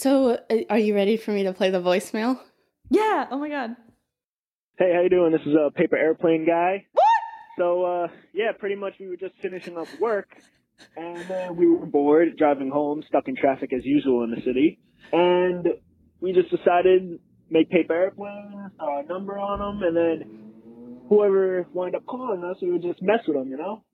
So, uh, are you ready for me to play the voicemail? Yeah. Oh my god. Hey, how you doing? This is a paper airplane guy. What? So, uh, yeah, pretty much we were just finishing up work, and uh, we were bored driving home, stuck in traffic as usual in the city, and we just decided make paper airplanes, throw a number on them, and then whoever wind up calling us, we would just mess with them, you know.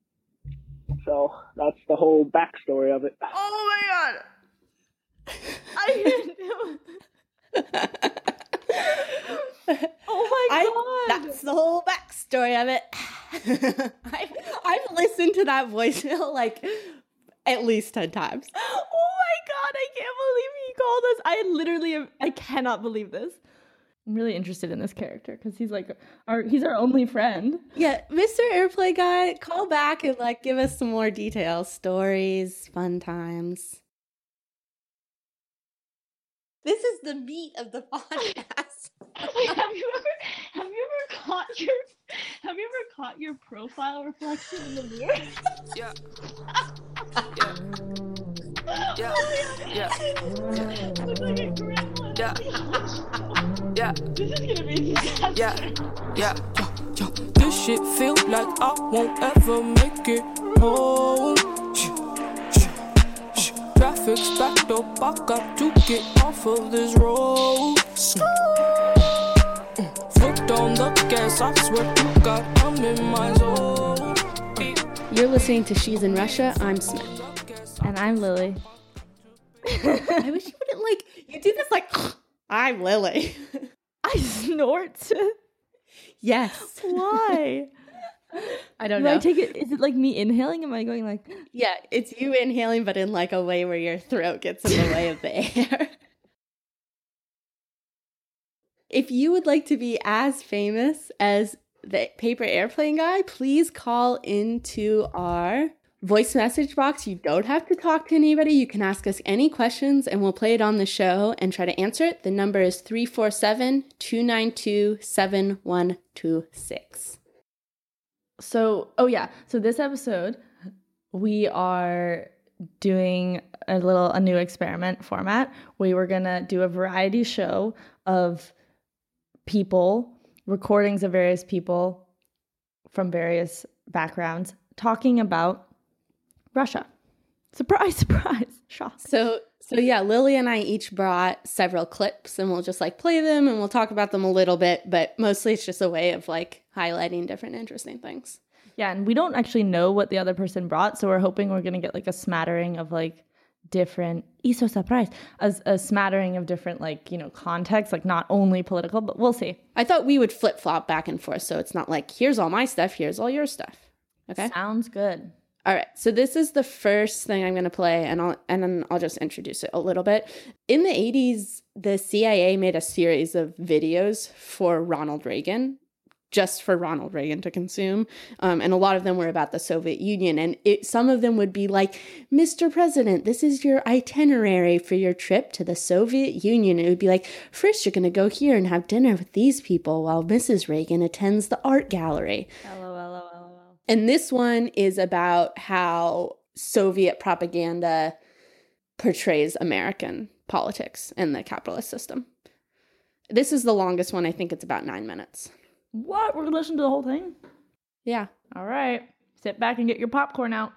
So that's the whole backstory of it. Oh my god. I didn't know. Oh my I, god. that's the whole backstory of it. I've, I've listened to that voicemail like at least 10 times. Oh my god, I can't believe he called us. I literally am, I cannot believe this. I'm really interested in this character because he's like our he's our only friend. Yeah, Mr. Airplay Guy, call back and like give us some more details, stories, fun times. This is the meat of the podcast. Wait, have you ever have you ever caught your have you ever caught your profile reflection in the mirror? Yeah. Yeah. Oh yeah. Yeah. Look like a grandma. Yeah. Yeah. This is gonna be disaster. Yeah. Yeah. Yo, yo. This shit feel like I won't ever make it home. Traffic's backed up, I got to get off of this road. Mm. Foot on the gas, I swear to God, I'm in my zone. You're listening to She's in Russia. I'm Smith. And I'm Lily. I wish you wouldn't like, you do this like, I'm Lily. I snort. yes. Why? I don't Do I know. take it? Is it like me inhaling? Am I going like? yeah, it's you inhaling, but in like a way where your throat gets in the way of the air. If you would like to be as famous as the paper airplane guy, please call into our voice message box. You don't have to talk to anybody. You can ask us any questions and we'll play it on the show and try to answer it. The number is 347 292 7126. So, oh yeah. So this episode, we are doing a little a new experiment format. We were gonna do a variety show of people, recordings of various people from various backgrounds talking about Russia. Surprise, surprise, shock. So so yeah, Lily and I each brought several clips and we'll just like play them and we'll talk about them a little bit, but mostly it's just a way of like highlighting different interesting things. Yeah, and we don't actually know what the other person brought, so we're hoping we're gonna get like a smattering of like different y so surprise as a smattering of different like you know contexts like not only political but we'll see I thought we would flip flop back and forth so it's not like here's all my stuff, here's all your stuff. Okay? sounds good All right. So this is the first thing I'm going to play and I'll and then I'll just introduce it a little bit. In the 80s, the CIA made a series of videos for Ronald Reagan just for Ronald Reagan to consume. Um, and a lot of them were about the Soviet Union. And it, some of them would be like, Mr. President, this is your itinerary for your trip to the Soviet Union. It would be like, first, you're going to go here and have dinner with these people while Mrs. Reagan attends the art gallery. And this one is about how Soviet propaganda portrays American politics and the capitalist system. This is the longest one. I think it's about nine minutes. what we're gonna listen to the whole thing Yeah. all right sit back and get your popcorn out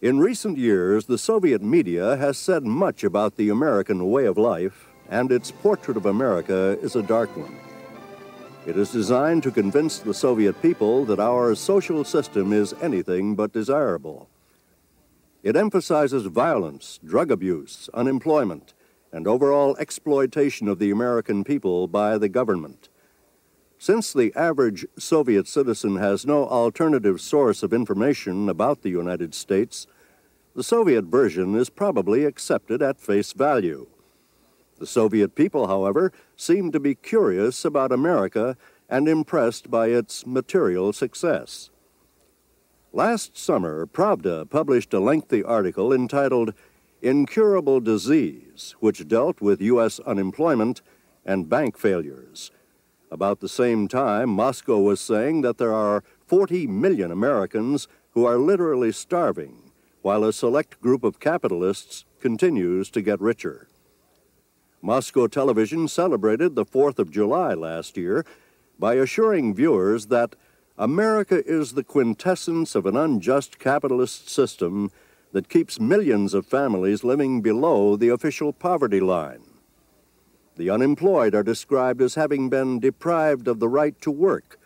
In recent years, the Soviet media has said much about the American way of life, and its portrait of America is a dark one. It is designed to convince the Soviet people that our social system is anything but desirable. It emphasizes violence, drug abuse, unemployment, and overall exploitation of the American people by the government. Since the average Soviet citizen has no alternative source of information about the United States, the Soviet version is probably accepted at face value. The Soviet people, however, seem to be curious about America and impressed by its material success. Last summer, Pravda published a lengthy article entitled Incurable Disease, which dealt with U.S. unemployment and bank failures. About the same time, Moscow was saying that there are 40 million Americans who are literally starving, while a select group of capitalists continues to get richer. Moscow Television celebrated the 4th of July last year by assuring viewers that America is the quintessence of an unjust capitalist system that keeps millions of families living below the official poverty line. The unemployed are described as having been deprived of the right to work,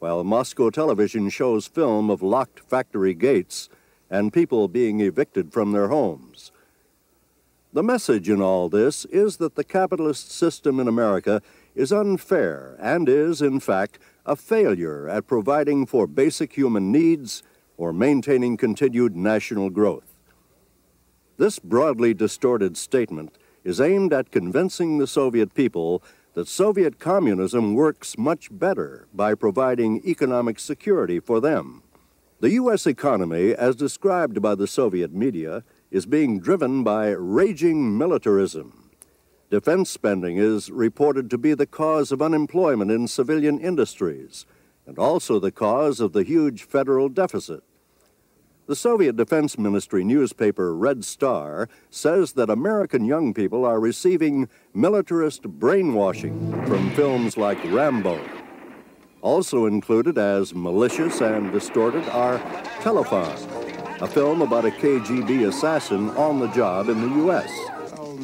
while Moscow television shows film of locked factory gates and people being evicted from their homes. The message in all this is that the capitalist system in America is unfair and is, in fact, a failure at providing for basic human needs or maintaining continued national growth. This broadly distorted statement is aimed at convincing the Soviet people that Soviet communism works much better by providing economic security for them. The U.S. economy, as described by the Soviet media, is being driven by raging militarism. Defense spending is reported to be the cause of unemployment in civilian industries and also the cause of the huge federal deficit. The Soviet Defense Ministry newspaper Red Star says that American young people are receiving militarist brainwashing from films like Rambo. Also included as malicious and distorted are Telefon, a film about a KGB assassin on the job in the U.S.,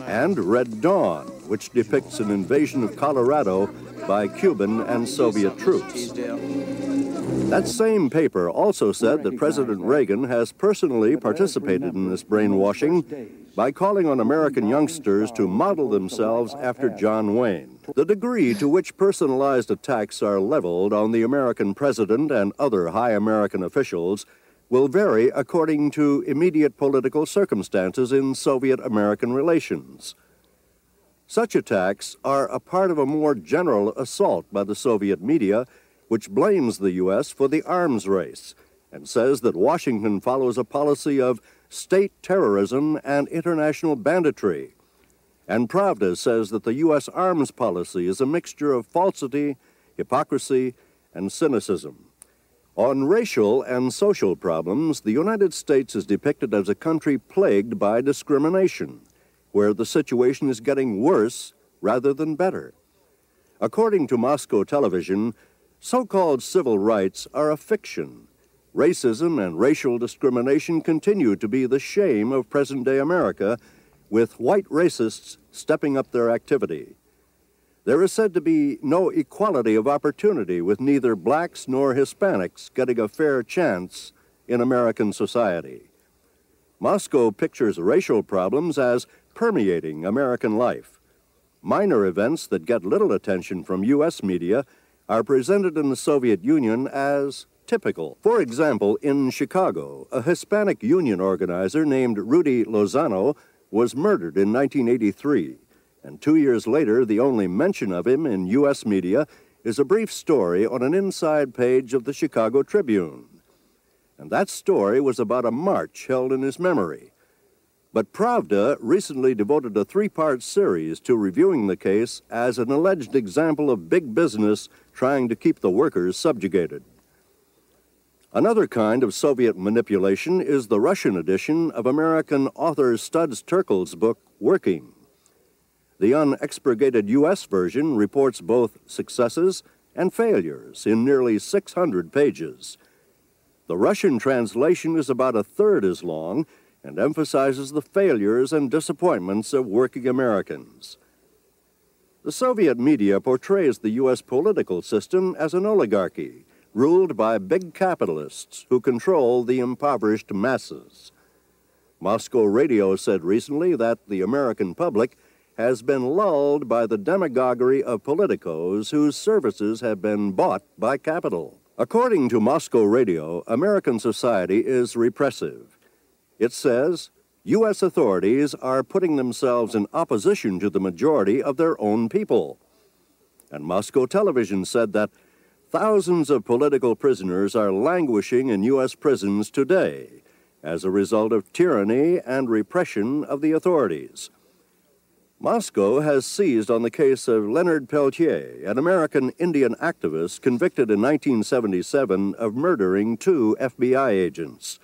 and Red Dawn, which depicts an invasion of Colorado by Cuban and Soviet troops. That same paper also said that President Reagan has personally participated in this brainwashing by calling on American youngsters to model themselves after John Wayne. The degree to which personalized attacks are leveled on the American president and other high American officials will vary according to immediate political circumstances in Soviet American relations. Such attacks are a part of a more general assault by the Soviet media which blames the U.S. for the arms race and says that Washington follows a policy of state terrorism and international banditry. And Pravda says that the U.S. arms policy is a mixture of falsity, hypocrisy, and cynicism. On racial and social problems, the United States is depicted as a country plagued by discrimination, where the situation is getting worse rather than better. According to Moscow television, so called civil rights are a fiction. Racism and racial discrimination continue to be the shame of present day America, with white racists stepping up their activity. There is said to be no equality of opportunity, with neither blacks nor Hispanics getting a fair chance in American society. Moscow pictures racial problems as permeating American life. Minor events that get little attention from U.S. media are presented in the Soviet Union as typical. For example, in Chicago, a Hispanic union organizer named Rudy Lozano was murdered in 1983, and two years later, the only mention of him in U.S. media is a brief story on an inside page of the Chicago Tribune. And that story was about a march held in his memory. But Pravda recently devoted a three part series to reviewing the case as an alleged example of big business trying to keep the workers subjugated. Another kind of Soviet manipulation is the Russian edition of American author Studs Terkel's book, Working. The unexpurgated U.S. version reports both successes and failures in nearly 600 pages. The Russian translation is about a third as long and emphasizes the failures and disappointments of working Americans. The Soviet media portrays the U.S. political system as an oligarchy ruled by big capitalists who control the impoverished masses. Moscow Radio said recently that the American public has been lulled by the demagoguery of politicos whose services have been bought by capital. According to Moscow Radio, American society is repressive. It says U.S. authorities are putting themselves in opposition to the majority of their own people. And Moscow television said that thousands of political prisoners are languishing in U.S. prisons today as a result of tyranny and repression of the authorities. Moscow has seized on the case of Leonard Peltier, an American Indian activist convicted in 1977 of murdering two FBI agents.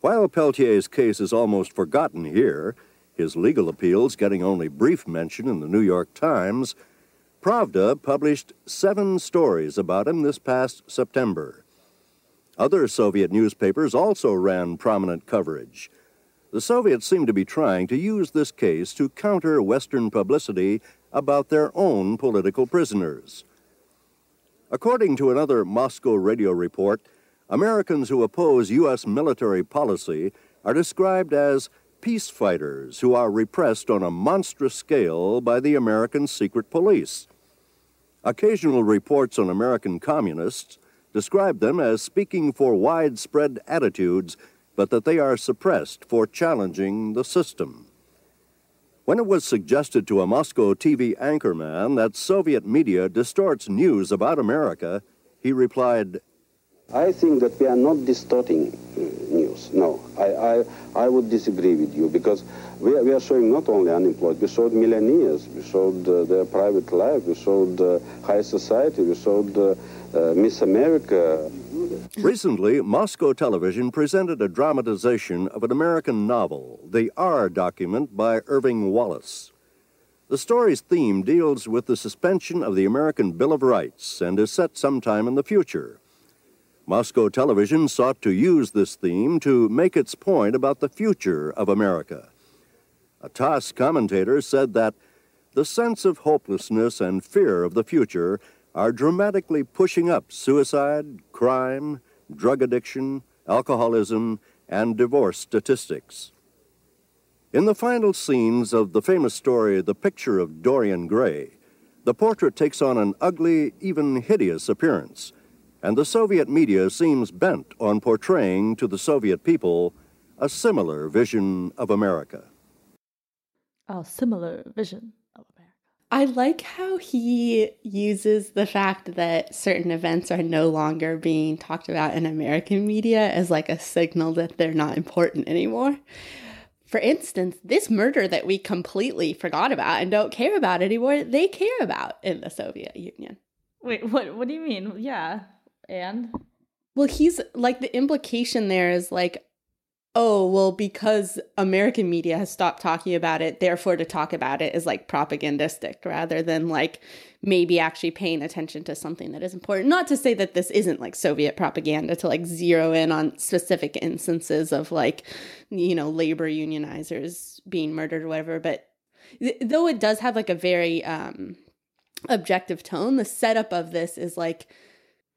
While Peltier's case is almost forgotten here, his legal appeals getting only brief mention in the New York Times, Pravda published seven stories about him this past September. Other Soviet newspapers also ran prominent coverage. The Soviets seem to be trying to use this case to counter Western publicity about their own political prisoners. According to another Moscow radio report, Americans who oppose U.S. military policy are described as peace fighters who are repressed on a monstrous scale by the American secret police. Occasional reports on American communists describe them as speaking for widespread attitudes, but that they are suppressed for challenging the system. When it was suggested to a Moscow TV anchorman that Soviet media distorts news about America, he replied, I think that we are not distorting uh, news. No, I, I, I would disagree with you because we are, we are showing not only unemployed, we showed millionaires, we showed uh, their private life, we showed uh, high society, we showed uh, uh, Miss America. Recently, Moscow television presented a dramatization of an American novel, The R Document by Irving Wallace. The story's theme deals with the suspension of the American Bill of Rights and is set sometime in the future. Moscow television sought to use this theme to make its point about the future of America. A TASS commentator said that the sense of hopelessness and fear of the future are dramatically pushing up suicide, crime, drug addiction, alcoholism, and divorce statistics. In the final scenes of the famous story The Picture of Dorian Gray, the portrait takes on an ugly, even hideous appearance and the Soviet media seems bent on portraying to the Soviet people a similar vision of America. A similar vision. I like how he uses the fact that certain events are no longer being talked about in American media as like a signal that they're not important anymore. For instance, this murder that we completely forgot about and don't care about anymore, they care about in the Soviet Union. Wait, what what do you mean? Yeah. And well, he's like the implication there is like, oh, well, because American media has stopped talking about it, therefore to talk about it is like propagandistic rather than like maybe actually paying attention to something that is important. Not to say that this isn't like Soviet propaganda to like zero in on specific instances of like, you know, labor unionizers being murdered or whatever, but th- though it does have like a very um objective tone, the setup of this is like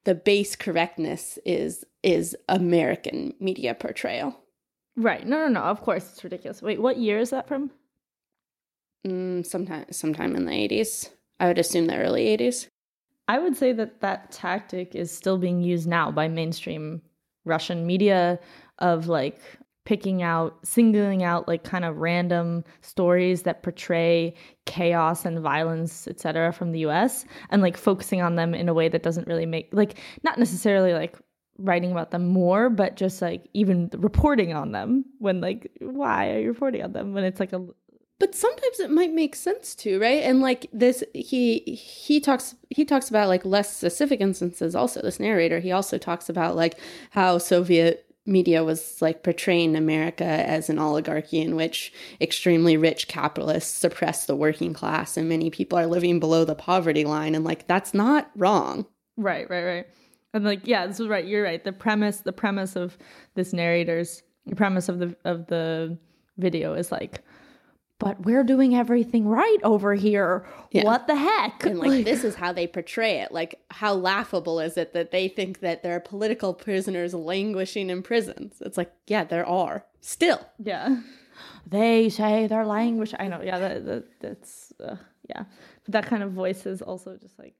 the base correctness is is American media portrayal. Right. No, no, no. Of course, it's ridiculous. Wait, what year is that from? Mm, sometime, sometime in the eighties. I would assume the early eighties. I would say that that tactic is still being used now by mainstream Russian media of like picking out, singling out like kind of random stories that portray chaos and violence, etc., from the US and like focusing on them in a way that doesn't really make like not necessarily like writing about them more, but just like even reporting on them when like why are you reporting on them when it's like a but sometimes it might make sense too right and like this he he talks he talks about like less specific instances also this narrator he also talks about like how soviet media was like portraying America as an oligarchy in which extremely rich capitalists suppress the working class and many people are living below the poverty line and like that's not wrong. Right, right, right. And like yeah, this is right. You're right. The premise the premise of this narrator's the premise of the of the video is like but we're doing everything right over here. Yeah. What the heck? And like, this is how they portray it. Like how laughable is it that they think that there are political prisoners languishing in prisons? It's like, yeah, there are. Still. Yeah. They say they're languish. I know. Yeah, that, that that's uh, yeah. But that kind of voice is also just like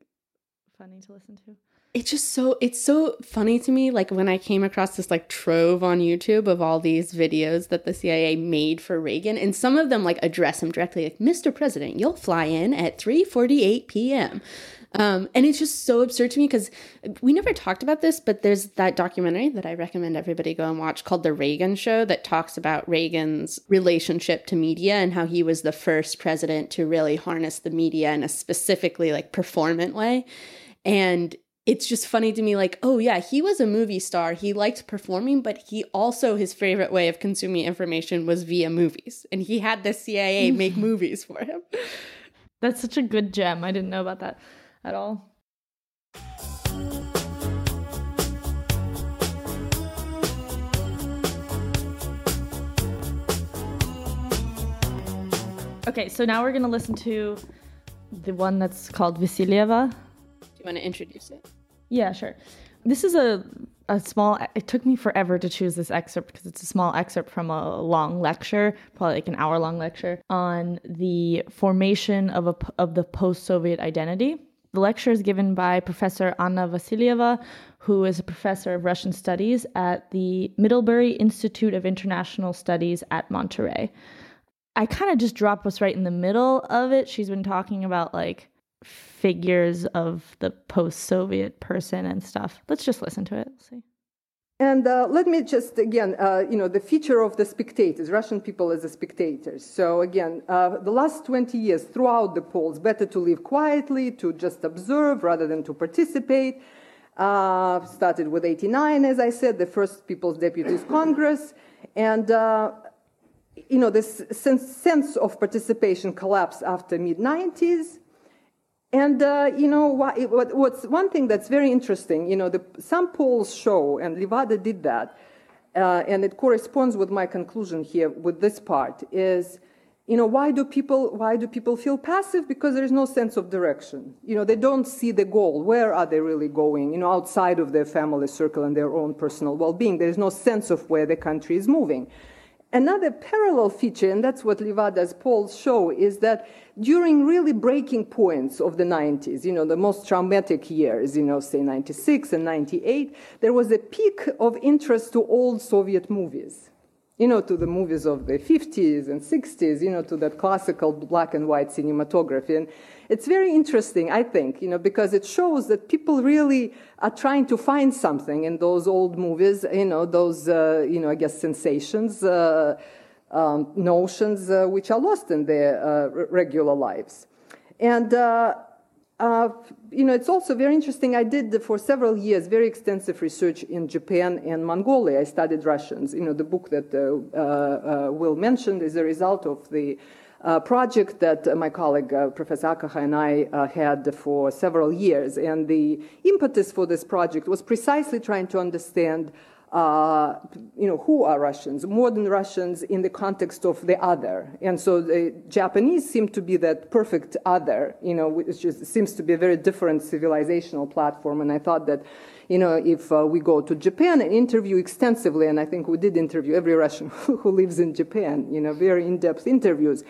funny to listen to it's just so it's so funny to me like when i came across this like trove on youtube of all these videos that the cia made for reagan and some of them like address him directly like mr president you'll fly in at 3.48 p.m um, and it's just so absurd to me because we never talked about this but there's that documentary that i recommend everybody go and watch called the reagan show that talks about reagan's relationship to media and how he was the first president to really harness the media in a specifically like performant way. And it's just funny to me like oh yeah he was a movie star he liked performing but he also his favorite way of consuming information was via movies and he had the cia make movies for him That's such a good gem. I didn't know about that at all. Okay, so now we're gonna listen to the one that's called Vassilieva. do you want to introduce it Yeah, sure. This is a a small. It took me forever to choose this excerpt because it's a small excerpt from a long lecture, probably like an hour long lecture on the formation of a of the post Soviet identity. The lecture is given by Professor Anna Vassilieva, who is a professor of Russian studies at the Middlebury Institute of International Studies at Monterey. I kind of just dropped us right in the middle of it. She's been talking about like figures of the post-Soviet person and stuff. Let's just listen to it. Let's see. And uh, let me just again, uh, you know, the feature of the spectators, Russian people as the spectators. So again, uh, the last 20 years throughout the polls, better to live quietly, to just observe rather than to participate. Uh, started with 89, as I said, the first People's Deputies Congress. And, uh, you know, this sense, sense of participation collapsed after mid 90s. And uh, you know what, what, what's one thing that's very interesting. You know, the, some polls show, and Levada did that, uh, and it corresponds with my conclusion here with this part. Is you know why do people why do people feel passive? Because there is no sense of direction. You know, they don't see the goal. Where are they really going? You know, outside of their family circle and their own personal well-being, there is no sense of where the country is moving. Another parallel feature, and that's what Levada's polls show, is that during really breaking points of the 90s, you know, the most traumatic years, you know, say 96 and 98, there was a peak of interest to old Soviet movies, you know, to the movies of the 50s and 60s, you know, to that classical black and white cinematography. And it's very interesting, I think, you know, because it shows that people really are trying to find something in those old movies, you know, those, uh, you know, I guess sensations, uh, um, notions uh, which are lost in their uh, regular lives. And, uh, uh, you know, it's also very interesting. I did for several years very extensive research in Japan and Mongolia. I studied Russians. You know, the book that Will mentioned is a result of the uh, project that uh, my colleague uh, Professor Akaha and I had for several years. And the impetus for this project was precisely trying to understand uh, you know, who are Russians, more than Russians in the context of the other. And so the Japanese seem to be that perfect other, you know, which just seems to be a very different civilizational platform. And I thought that, you know, if uh, we go to Japan and interview extensively, and I think we did interview every Russian who lives in Japan, you know, very in-depth interviews,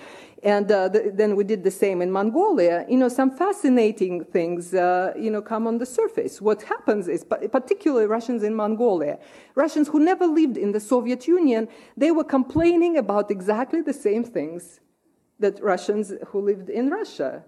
and uh, the, then we did the same in Mongolia. You know, some fascinating things, uh, you know, come on the surface. What happens is, particularly Russians in Mongolia, Russians who never lived in the Soviet Union, they were complaining about exactly the same things that Russians who lived in Russia.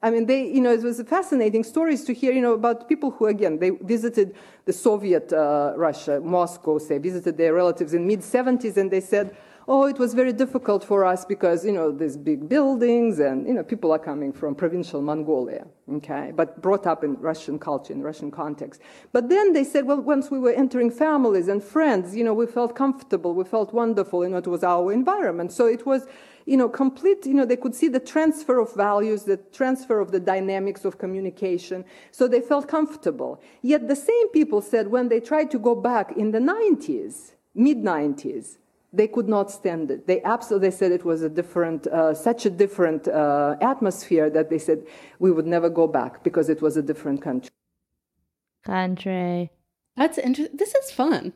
I mean, they, you know, it was fascinating stories to hear, you know, about people who, again, they visited the Soviet uh, Russia, Moscow, say, visited their relatives in mid 70s, and they said, oh, it was very difficult for us because, you know, these big buildings and, you know, people are coming from provincial Mongolia, okay, but brought up in Russian culture, in Russian context. But then they said, well, once we were entering families and friends, you know, we felt comfortable, we felt wonderful, you know, it was our environment. So it was, you know, complete, you know, they could see the transfer of values, the transfer of the dynamics of communication. So they felt comfortable. Yet the same people said when they tried to go back in the 90s, mid 90s, they could not stand it. They absolutely said it was a different, uh, such a different uh, atmosphere that they said we would never go back because it was a different country. Country. That's interesting. This is fun.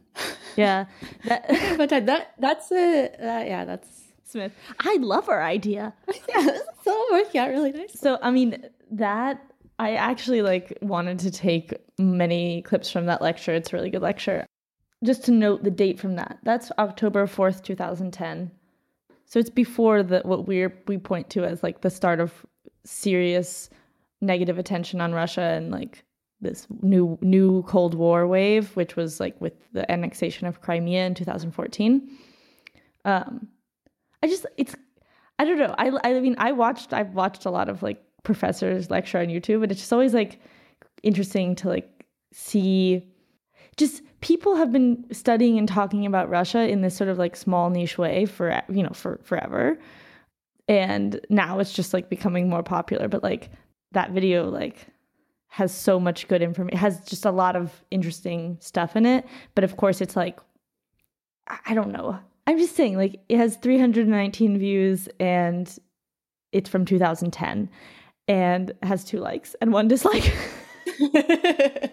Yeah. That, but that that's a uh, yeah. That's Smith. I love our idea. yeah. This is all working out really nice. So I mean that I actually like wanted to take many clips from that lecture. It's a really good lecture just to note the date from that. That's October 4th, 2010. So it's before the what we we point to as like the start of serious negative attention on Russia and like this new new Cold War wave, which was like with the annexation of Crimea in 2014. Um, I just it's I don't know. I I mean I watched I've watched a lot of like professors lecture on YouTube, and it's just always like interesting to like see just people have been studying and talking about Russia in this sort of like small niche way for you know for forever. And now it's just like becoming more popular but like that video like has so much good information has just a lot of interesting stuff in it. But of course it's like i don't know. I'm just saying like it has 319 views and it's from 2010 and has two likes and one dislike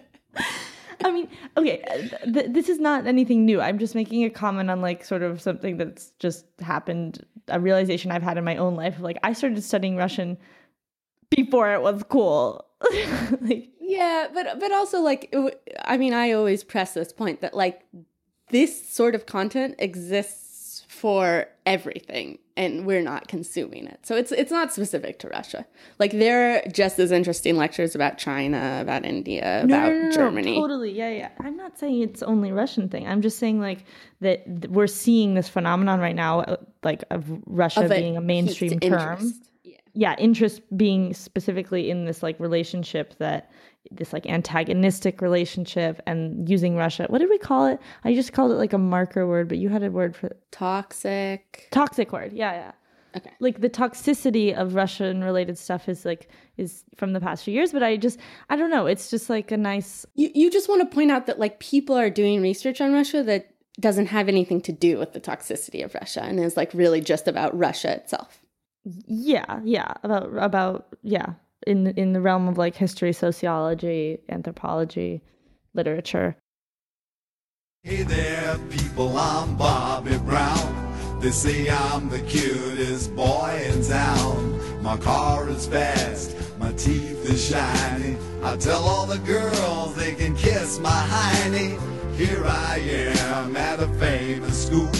I mean, okay, th- this is not anything new. I'm just making a comment on like sort of something that's just happened, a realization I've had in my own life. Like, I started studying Russian before it was cool. like, yeah, but but also like, I mean, I always press this point that like this sort of content exists for everything and we're not consuming it. So it's it's not specific to Russia. Like there are just as interesting lectures about China, about India, No, about no, no, Germany. Totally, yeah, yeah. I'm not saying it's only Russian thing. I'm just saying like that we're seeing this phenomenon right now, uh, like of Russia Of being a mainstream term. interest. Yeah, interest being specifically in this like relationship that this like antagonistic relationship and using Russia. What did we call it? I just called it like a marker word, but you had a word for Toxic. toxic word. Yeah, yeah. Okay. Like the toxicity of Russian related stuff is like is from the past few years, but I just I don't know. It's just like a nice You you just want to point out that like people are doing research on Russia that doesn't have anything to do with the toxicity of Russia and is like really just about Russia itself. yeah yeah about about yeah in in the realm of like history sociology anthropology literature Hey there, people, I'm Bobby Brown. They say I'm the cutest boy in town. My car is fast, my teeth is shiny. I tell all the girls they can kiss my hiney. Here I am at a famous school.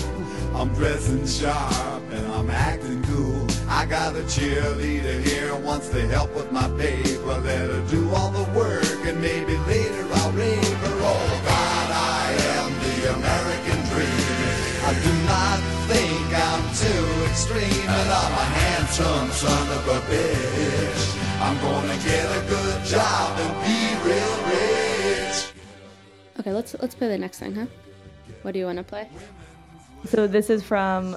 I'm dressing sharp and I'm acting cool. I got a cheerleader here, who wants to help with my paper. Let her do all the work and maybe later I'll rave her. Oh God, I am the American dream. I do not think I'm too extreme, and I'm a handsome son of a bitch. I'm gonna get a good job and be real rich. Okay, let's let's play the next thing, huh? What do you want to play? so this is from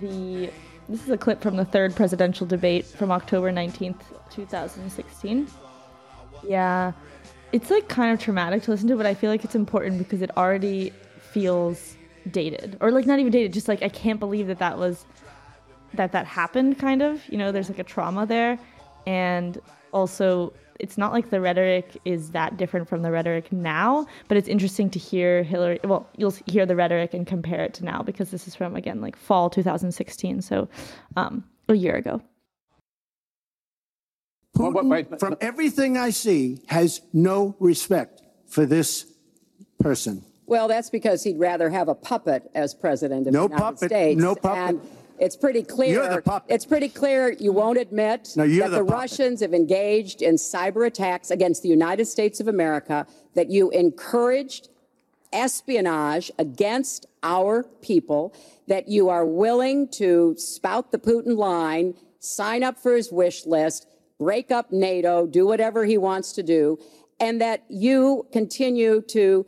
the this is a clip from the third presidential debate from october 19th 2016 yeah it's like kind of traumatic to listen to but i feel like it's important because it already feels dated. Or like not even dated just like i can't believe that that was that that happened kind of. You know there's like a trauma there. And also it's not like the rhetoric is that different from the rhetoric now but it's interesting to hear hillary well you'll hear the rhetoric and compare it to now because this is from again like fall 2016 so um a year ago Putin, from everything I see, has no respect for this person. Well, that's because he'd rather have a puppet as president of No the United puppet, States. no puppet. And it's pretty clear. You're the puppet. It's pretty clear you won't admit No, that the the. Russians have engaged in cyber attacks against the United States of America, that you encouraged espionage against our people, that you are willing to spout the Putin line, sign up for his wish list, break up NATO, do whatever he wants to do, and that you continue to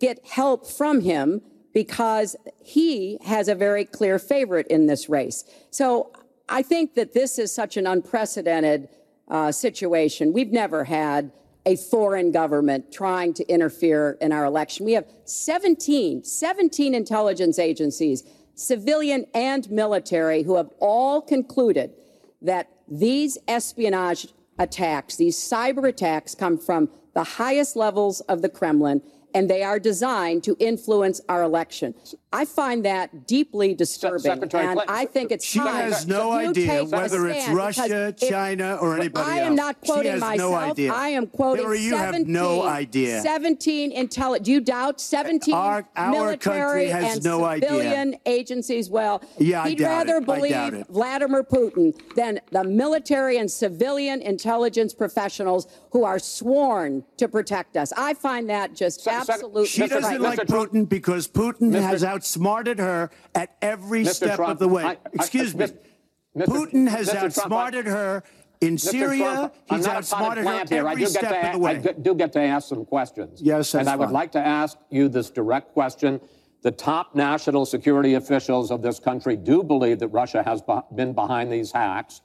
get help from him because he has a very clear favorite in this race. So I think that this is such an unprecedented uh, situation. We've never had a foreign government trying to interfere in our election. We have 17, 17 intelligence agencies, civilian and military, who have all concluded that these espionage attacks, these cyber attacks, come from the highest levels of the Kremlin and they are designed to influence our election. I find that deeply disturbing, Secretary and Clinton- I think it's She time has no idea whether it's Russia, China, or anybody else. I am else. not She quoting has no myself. idea. I am quoting Hillary, you 17, have no idea. 17 intelligence. Do you doubt 17 Our- our military country has and no idea. civilian agencies? Well, Yeah, I he'd doubt rather it. I believe doubt it. Vladimir Putin than the military and civilian intelligence professionals who are sworn to protect us. I find that just absolutely She doesn't like Putin because Putin Mr. has outsmarted her at every Mr. step Trump, of the way. I- I- Excuse me. Mr. Putin has Mr. Trump, outsmarted her In Mr. Syria, Trump, he's outsmarted her here. I every do get step to, of the way. I do- get to ask some questions. Yes, And I would fine. like to ask you this direct question. The top national security officials of this country do believe that Russia has been behind these hacks.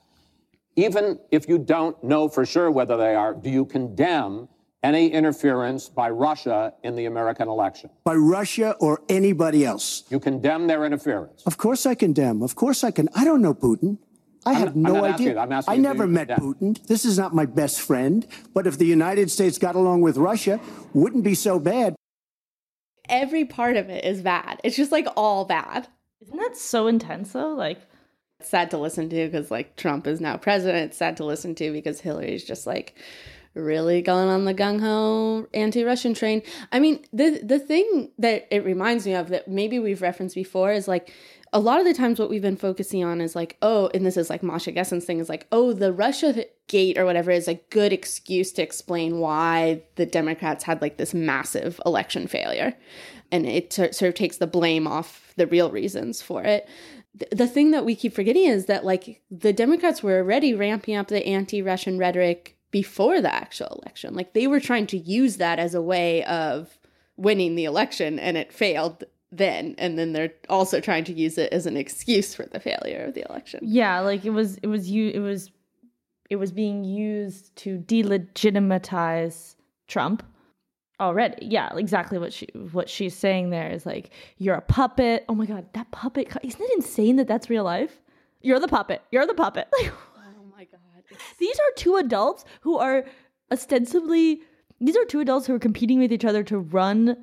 Even if you don't know for sure whether they are, do you condemn any interference by Russia in the American election? By Russia or anybody else. You condemn their interference. Of course I condemn. Of course I can. I don't know Putin. I I'm have not- I'm no not idea. asking. I'm asking I you, never you met condemn? Putin. This is not my best friend. But if the United States got along with Russia, wouldn't be so bad. Every part of it is bad. It's just like all bad. Isn't that so intense though? Like It's sad to listen to because like Trump is now president. It's sad to listen to because Hillary's just like really going on the gung ho anti Russian train. I mean, the the thing that it reminds me of that maybe we've referenced before is like a lot of the times what we've been focusing on is like, oh, and this is like Masha Gessen's thing is like, oh, the Russia gate or whatever is a good excuse to explain why the Democrats had like this massive election failure. And it sort sort of takes the blame off the real reasons for it the thing that we keep forgetting is that like the Democrats were already ramping up the anti-Russian rhetoric before the actual election. Like they were trying to use that as a way of winning the election and it failed then and then they're also trying to use it as an excuse for the failure of the election. yeah, like it was it was you it was it was being used to delegitimize Trump already. Yeah, exactly what she what she's saying there is like you're a puppet. Oh my god, that puppet isn't it insane that that's real life? You're the puppet. You're the puppet. Like. these are two adults who are ostensibly these are two adults who are competing with each other to run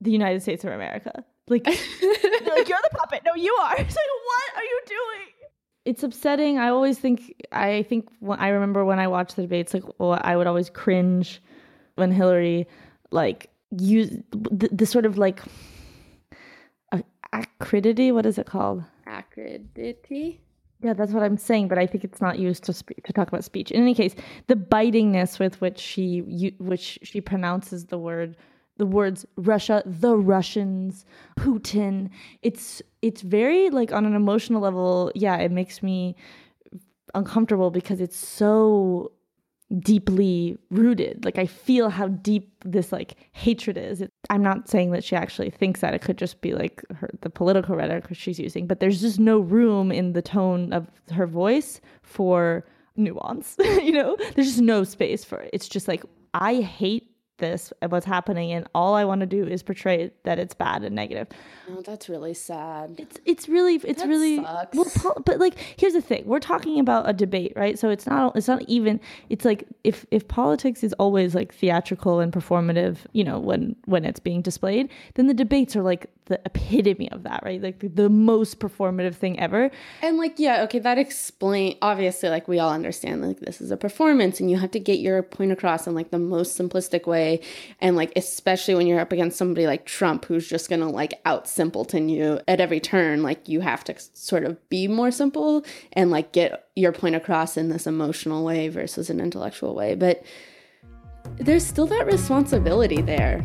the United States of America. Like, like you're the puppet. No, you are. It's like, what are you doing? It's upsetting. I always think. I think. When, I remember when I watched the debates, like well, I would always cringe when Hillary, like, use the, the sort of like a- acridity. What is it called? Acridity? Yeah, that's what I'm saying, but I think it's not used to spe- to talk about speech. In any case, the bitingness with which she u- which she pronounces the word the words Russia, the Russians, Putin. It's it's very like on an emotional level, yeah, it makes me uncomfortable because it's so deeply rooted. Like I feel how deep this like hatred is. It, I'm not saying that she actually thinks that. It could just be like her the political rhetoric she's using, but there's just no room in the tone of her voice for nuance. you know, there's just no space for it. It's just like I hate this and what's happening and all I want to do is portray that it's bad and negative. Oh, that's really sad. It's it's really it's That really sucks. well but like here's the thing. We're talking about a debate, right? So it's not it's not even it's like if if politics is always like theatrical and performative, you know, when when it's being displayed, then the debates are like the epitome of that, right? Like the, most performative thing ever. And like, yeah, okay, that explain obviously like we all understand like this is a performance and you have to get your point across in like the most simplistic way. And like especially when you're up against somebody like Trump who's just gonna like out simpleton you at every turn, like you have to sort of be more simple and like get your point across in this emotional way versus an intellectual way. But there's still that responsibility there.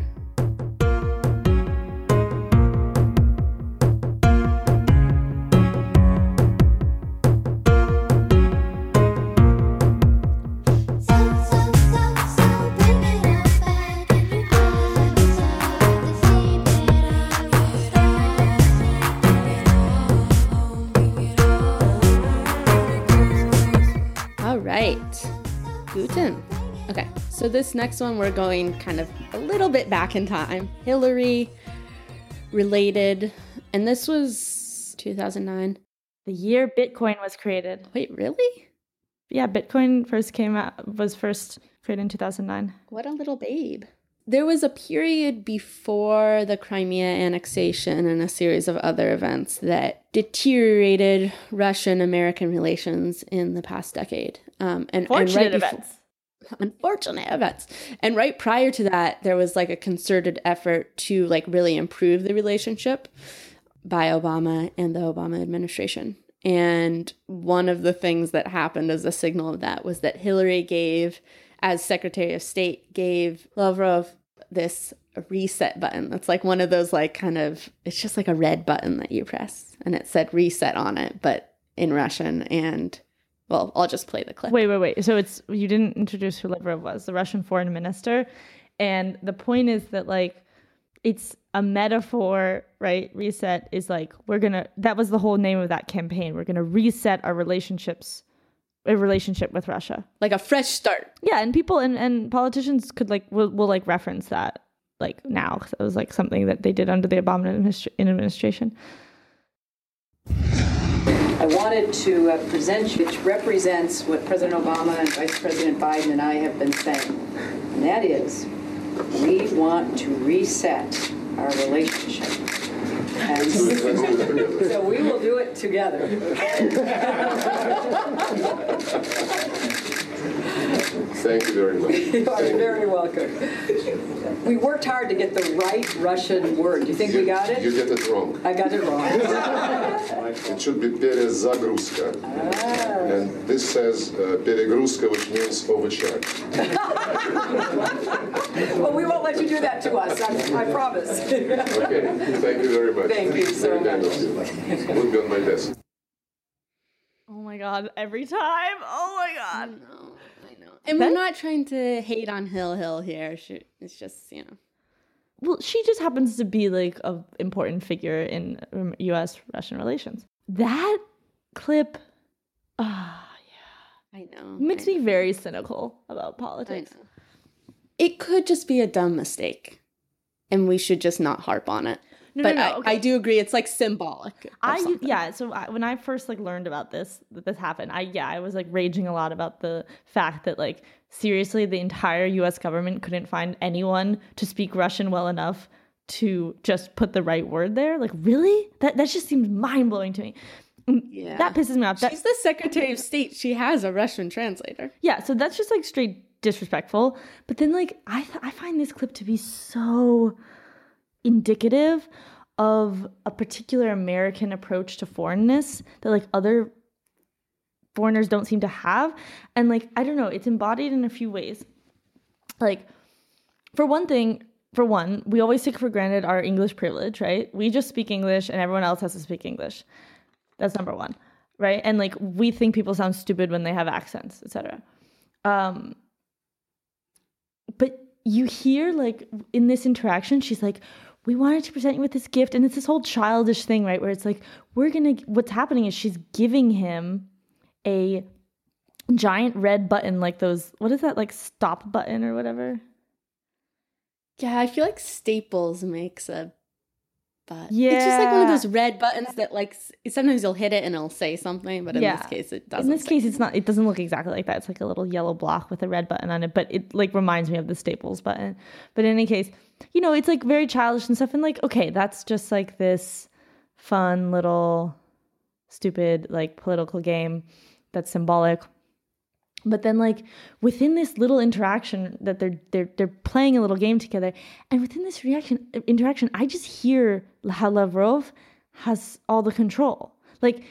Next one we're going kind of a little bit back in time. Hillary related, and this was 2009. The year Bitcoin was created. Wait, really? Yeah, Bitcoin first came out was first created in 2009. What a little babe. There was a period before the Crimea annexation and a series of other events that deteriorated Russian American relations in the past decade. Um, and, and right events. unfortunate events. And right prior to that, there was like a concerted effort to like really improve the relationship by Obama and the Obama administration. And one of the things that happened as a signal of that was that Hillary gave, as Secretary of State, gave Lavrov this reset button. That's like one of those like kind of it's just like a red button that you press and it said reset on it, but in Russian and Well, I'll just play the clip. Wait, wait, wait. So it's you didn't introduce who Lavrov was, the Russian foreign minister, and the point is that like it's a metaphor, right? Reset is like we're gonna. That was the whole name of that campaign. We're gonna reset our relationships, a relationship with Russia, like a fresh start. Yeah, and people and and politicians could like will, will like reference that like now because it was like something that they did under the Obama administra- administration. I wanted to uh, present you, which represents what President Obama and Vice President Biden and I have been saying. And that is, we want to reset our relationship. And so we will do it together. Thank you very much. You are very welcome. We worked hard to get the right Russian word. Do you think we got it? You get it wrong. I got it wrong. It should be перезагрузка. And this says uh, перегрузка, which means overcharge. well, we won't let you do that to us. I, I promise. Okay, thank you very much. Thank you so Very kind of you. Will be on my desk. Oh my god! Every time. Oh my god. And we're not trying to hate on Hill Hill here. She, it's just, you know. Well, she just happens to be like an important figure in um, U.S. Russian relations. That clip, ah, yeah, I know, makes me very cynical about politics. It could just be a dumb mistake, and we should just not harp on it. No, but no, no, I, okay. I do agree. It's like symbolic. I something. yeah. So I, when I first like learned about this that this happened, I yeah I was like raging a lot about the fact that like seriously the entire U.S. government couldn't find anyone to speak Russian well enough to just put the right word there. Like really, that that just seems mind blowing to me. Mm, yeah. That pisses me off. That, She's the Secretary of State. She has a Russian translator. Yeah, so that's just like straight disrespectful. But then like I th- I find this clip to be so indicative of a particular American approach to foreignness that like other foreigners don't seem to have. And like I don't know, it's embodied in a few ways. Like for one thing, for one, we always take for granted our English privilege, right? We just speak English and everyone else has to speak English. That's number one, right? And like we think people sound stupid when they have accents, etc. Um, but you hear like in this interaction, she's like, "We wanted to present you with this gift," and it's this whole childish thing, right? Where it's like, "We're gonna." What's happening is she's giving him a giant red button, like those. What is that? Like stop button or whatever. Yeah, I feel like Staples makes a but it's just like one of those red buttons that like sometimes you'll hit it and it'll say something, but in this case it doesn't. In this case, it's not. It doesn't look exactly like that. It's like a little yellow block with a red button on it, but it like reminds me of the Staples button. But in any case, you know, it's like very childish and stuff. And like, okay, that's just like this fun little stupid like political game that's symbolic. But then like within this little interaction that they're they're they're playing a little game together, and within this reaction interaction, I just hear how Lavrov has all the control. Like,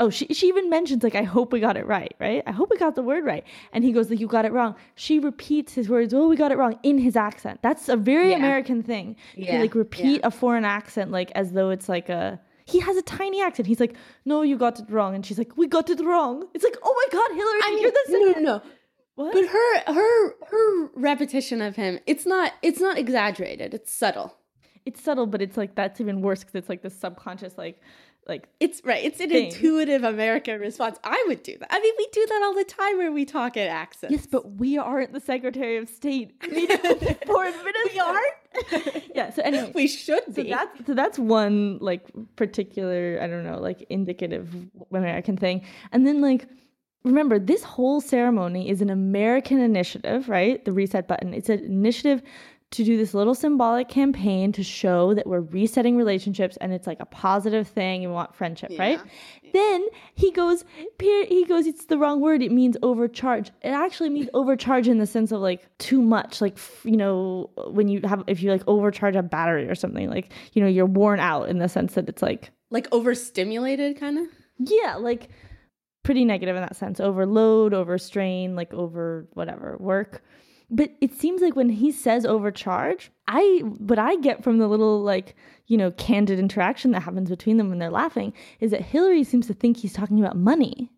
oh, she she even mentions like, I hope we got it right, right? I hope we got the word right. And he goes like, you got it wrong. She repeats his words, oh, we got it wrong in his accent. That's a very Yeah. American thing. Yeah, To like repeat a foreign accent like as though it's like a he has a tiny accent. He's like, no, you got it wrong. And she's like, we got it wrong. It's like, oh my God, Hillary, I mean, you're the no, no, no. What? But her her her repetition of him, it's not it's not exaggerated. It's subtle. It's subtle, but it's like that's even worse because it's like this subconscious, like, like It's right. It's an thing. intuitive American response. I would do that. I mean, we do that all the time where we talk in accents. Yes, but we aren't the Secretary of State. We foreign minister. We aren't. yeah. So anyway, we should So be. that's so that's one like particular I don't know like indicative American thing, and then like remember this whole ceremony is an American initiative, right? The reset button. It's an initiative to do this little symbolic campaign to show that we're resetting relationships and it's like a positive thing and we want friendship, right? Then he goes, he goes, it's the wrong word. It means overcharge. It actually means overcharge in the sense of like too much. Like, you know, when you have, if you like overcharge a battery or something, like, you know, you're worn out in the sense that it's like, like overstimulated, kind of. yeah, like pretty negative in that sense. Overload, overstrain, like over whatever work. But it seems like when he says overcharge, I what I get from the little like, you know, candid interaction that happens between them when they're laughing is that Hillary seems to think he's talking about money.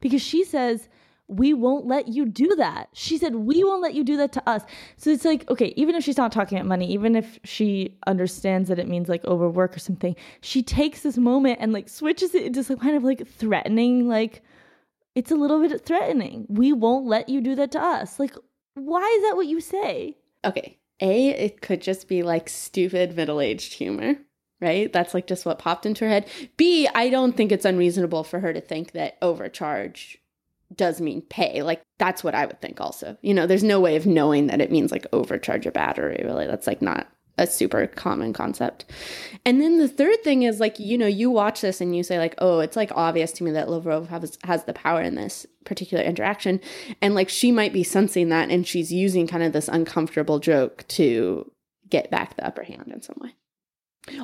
because she says we won't let you do that. She said, We won't let you do that to us. So it's like, okay, even if she's not talking about money, even if she understands that it means like overwork or something, she takes this moment and like switches it into some kind of like threatening, like, it's a little bit threatening. We won't let you do that to us. Like, why is that what you say? Okay. A, it could just be like stupid middle aged humor, right? That's like just what popped into her head. B, I don't think it's unreasonable for her to think that overcharge does mean pay. Like that's what I would think also. You know, there's no way of knowing that it means like overcharge a battery, really. That's like not a super common concept. And then the third thing is like, you know, you watch this and you say like, "Oh, it's like obvious to me that Lavrov has has the power in this particular interaction." And like she might be sensing that and she's using kind of this uncomfortable joke to get back the upper hand in some way.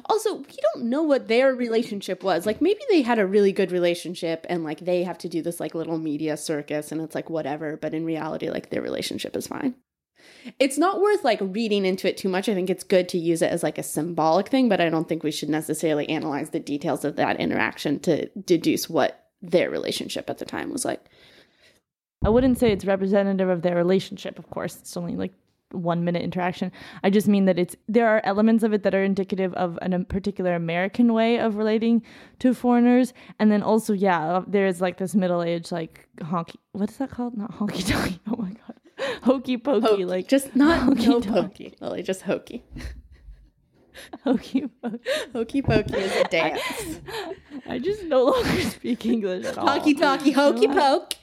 Also, we don't know what their relationship was. Like maybe they had a really good relationship and like they have to do this like little media circus and it's like whatever, but in reality like their relationship is fine. It's not worth like reading into it too much. I think it's good to use it as like a symbolic thing, but I don't think we should necessarily analyze the details of that interaction to deduce what their relationship at the time was like. I wouldn't say it's representative of their relationship, of course. It's only like one minute interaction. I just mean that it's there are elements of it that are indicative of an, a particular American way of relating to foreigners, and then also yeah, uh, there's like this middle age like honky. What is that called? Not honky tonky. Oh my god, hokey pokey. Hokey. Like just not hokey no pokey, Lily, just hokey. hokey pokey. Hokey pokey is a dance. I just no longer speak English at all. Talkie talkie hokey poke.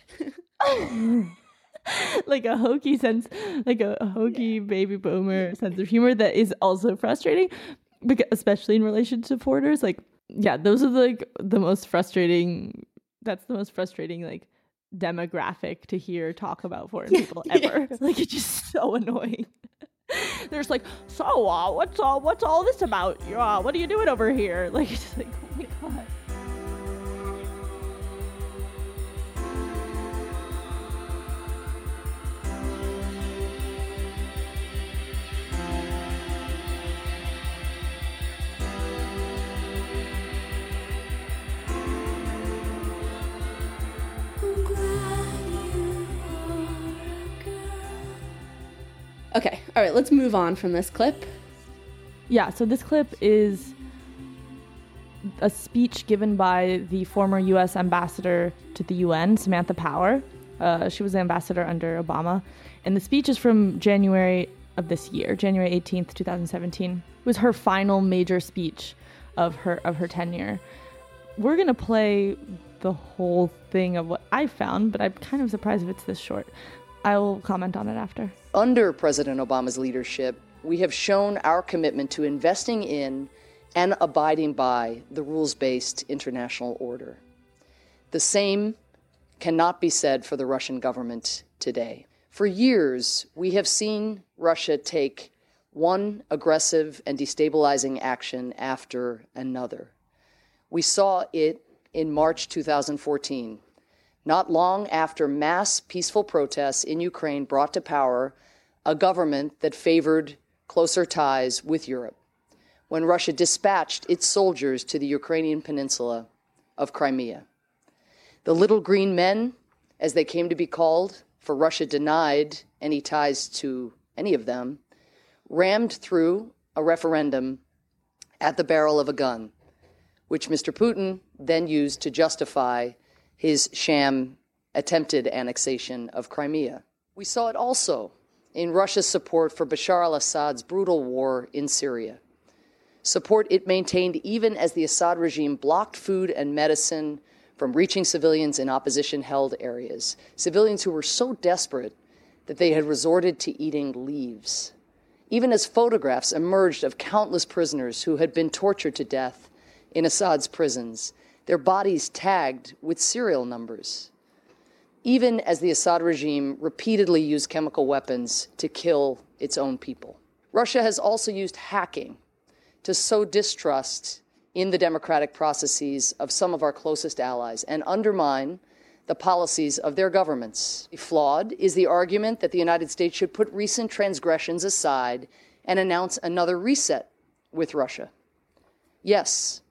like a hokey sense, like a, hokey baby boomer sense of humor that is also frustrating, because, especially in relation to foreigners. Like, yeah, those are like the most frustrating. That's the most frustrating like demographic to hear talk about foreign people ever. Like, it's just so annoying. There's like, so uh, what's all what's all this about? Uh, what are you doing over here? Like, it's just like, oh my god. All right, let's move on from this clip. Yeah, so this clip is a speech given by the former U.S. ambassador to the UN, Samantha Power. Uh, she was ambassador under Obama. And the speech is from January of this year, January 18th, 2017. It was her final major speech of her of her tenure. We're going to play the whole thing of what I found, but I'm kind of surprised if it's this short. I will comment on it after. Under President Obama's leadership, we have shown our commitment to investing in and abiding by the rules based international order. The same cannot be said for the Russian government today. For years, we have seen Russia take one aggressive and destabilizing action after another. We saw it in March 2014, not long after mass peaceful protests in Ukraine brought to power a government that favored closer ties with Europe, when Russia dispatched its soldiers to the Ukrainian peninsula of Crimea. The little green men, as they came to be called, for Russia denied any ties to any of them, rammed through a referendum at the barrel of a gun, which Mr. Putin then used to justify his sham attempted annexation of Crimea. We saw it also in Russia's support for Bashar al Assad's brutal war in Syria. Support it maintained even as the Assad regime blocked food and medicine from reaching civilians in opposition held areas, civilians who were so desperate that they had resorted to eating leaves. Even as photographs emerged of countless prisoners who had been tortured to death in Assad's prisons, their bodies tagged with serial numbers. Even as the Assad regime repeatedly used chemical weapons to kill its own people. Russia has also used hacking to sow distrust in the democratic processes of some of our closest allies and undermine the policies of their governments. Flawed is the argument that the United States should put recent transgressions aside and announce another reset with Russia. Yes,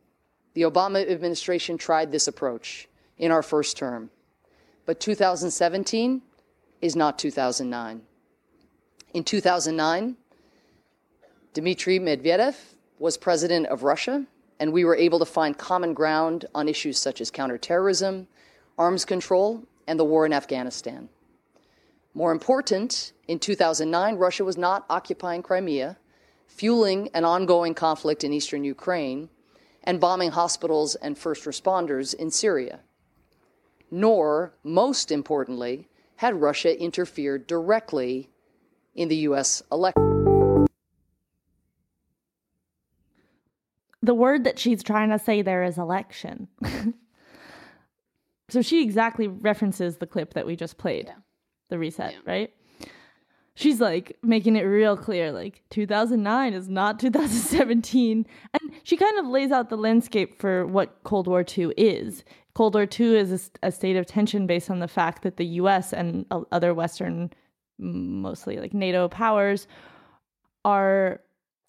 the Obama administration tried this approach in our first term. But 2017 is not 2009. In 2009, Dmitry Medvedev was president of Russia, and we were able to find common ground on issues such as counterterrorism, arms control, and the war in Afghanistan. More important, in 2009, Russia was not occupying Crimea, fueling an ongoing conflict in eastern Ukraine, and bombing hospitals and first responders in Syria. Nor, most importantly, had Russia interfered directly in the U.S. election. The word that she's trying to say there is election. so she exactly references the clip that we just played, the reset, right? She's like making it real clear like 2009 is not 2017. And she kind of lays out the landscape for what Cold War II is. Cold War II is a state of tension based on the fact that the US and other Western, mostly like NATO powers, are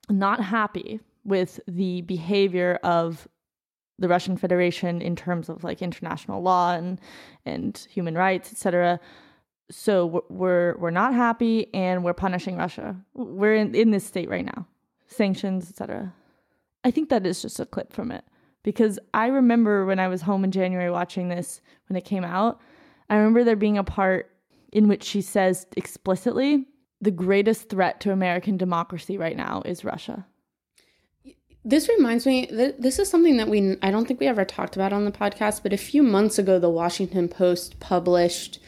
not happy with the behavior of the Russian Federation in terms of like international law and and human rights, etc. So we're- we're not happy and we're punishing Russia. We're in, in this state right now, sanctions, etc. I think that is just a clip from it because I remember when I was home in January watching this when it came out. I remember there being a part in which she says explicitly, "The greatest threat to American democracy right now is Russia." This reminds me, th- this is something that we, I don't think we ever talked about on the podcast, but a few months ago, the Washington Post published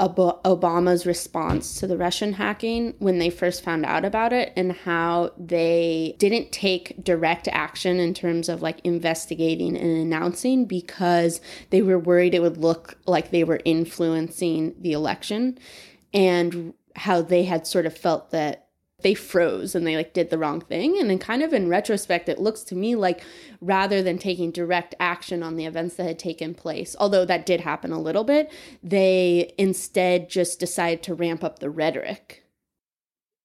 Obama's response to the Russian hacking when they first found out about it and how they didn't take direct action in terms of like investigating and announcing because they were worried it would look like they were influencing the election and how they had sort of felt that they froze and they like did the wrong thing. And then kind of in retrospect it looks to me like rather than taking direct action on the events that had taken place although that did happen a little bit they instead just decided to ramp up the rhetoric.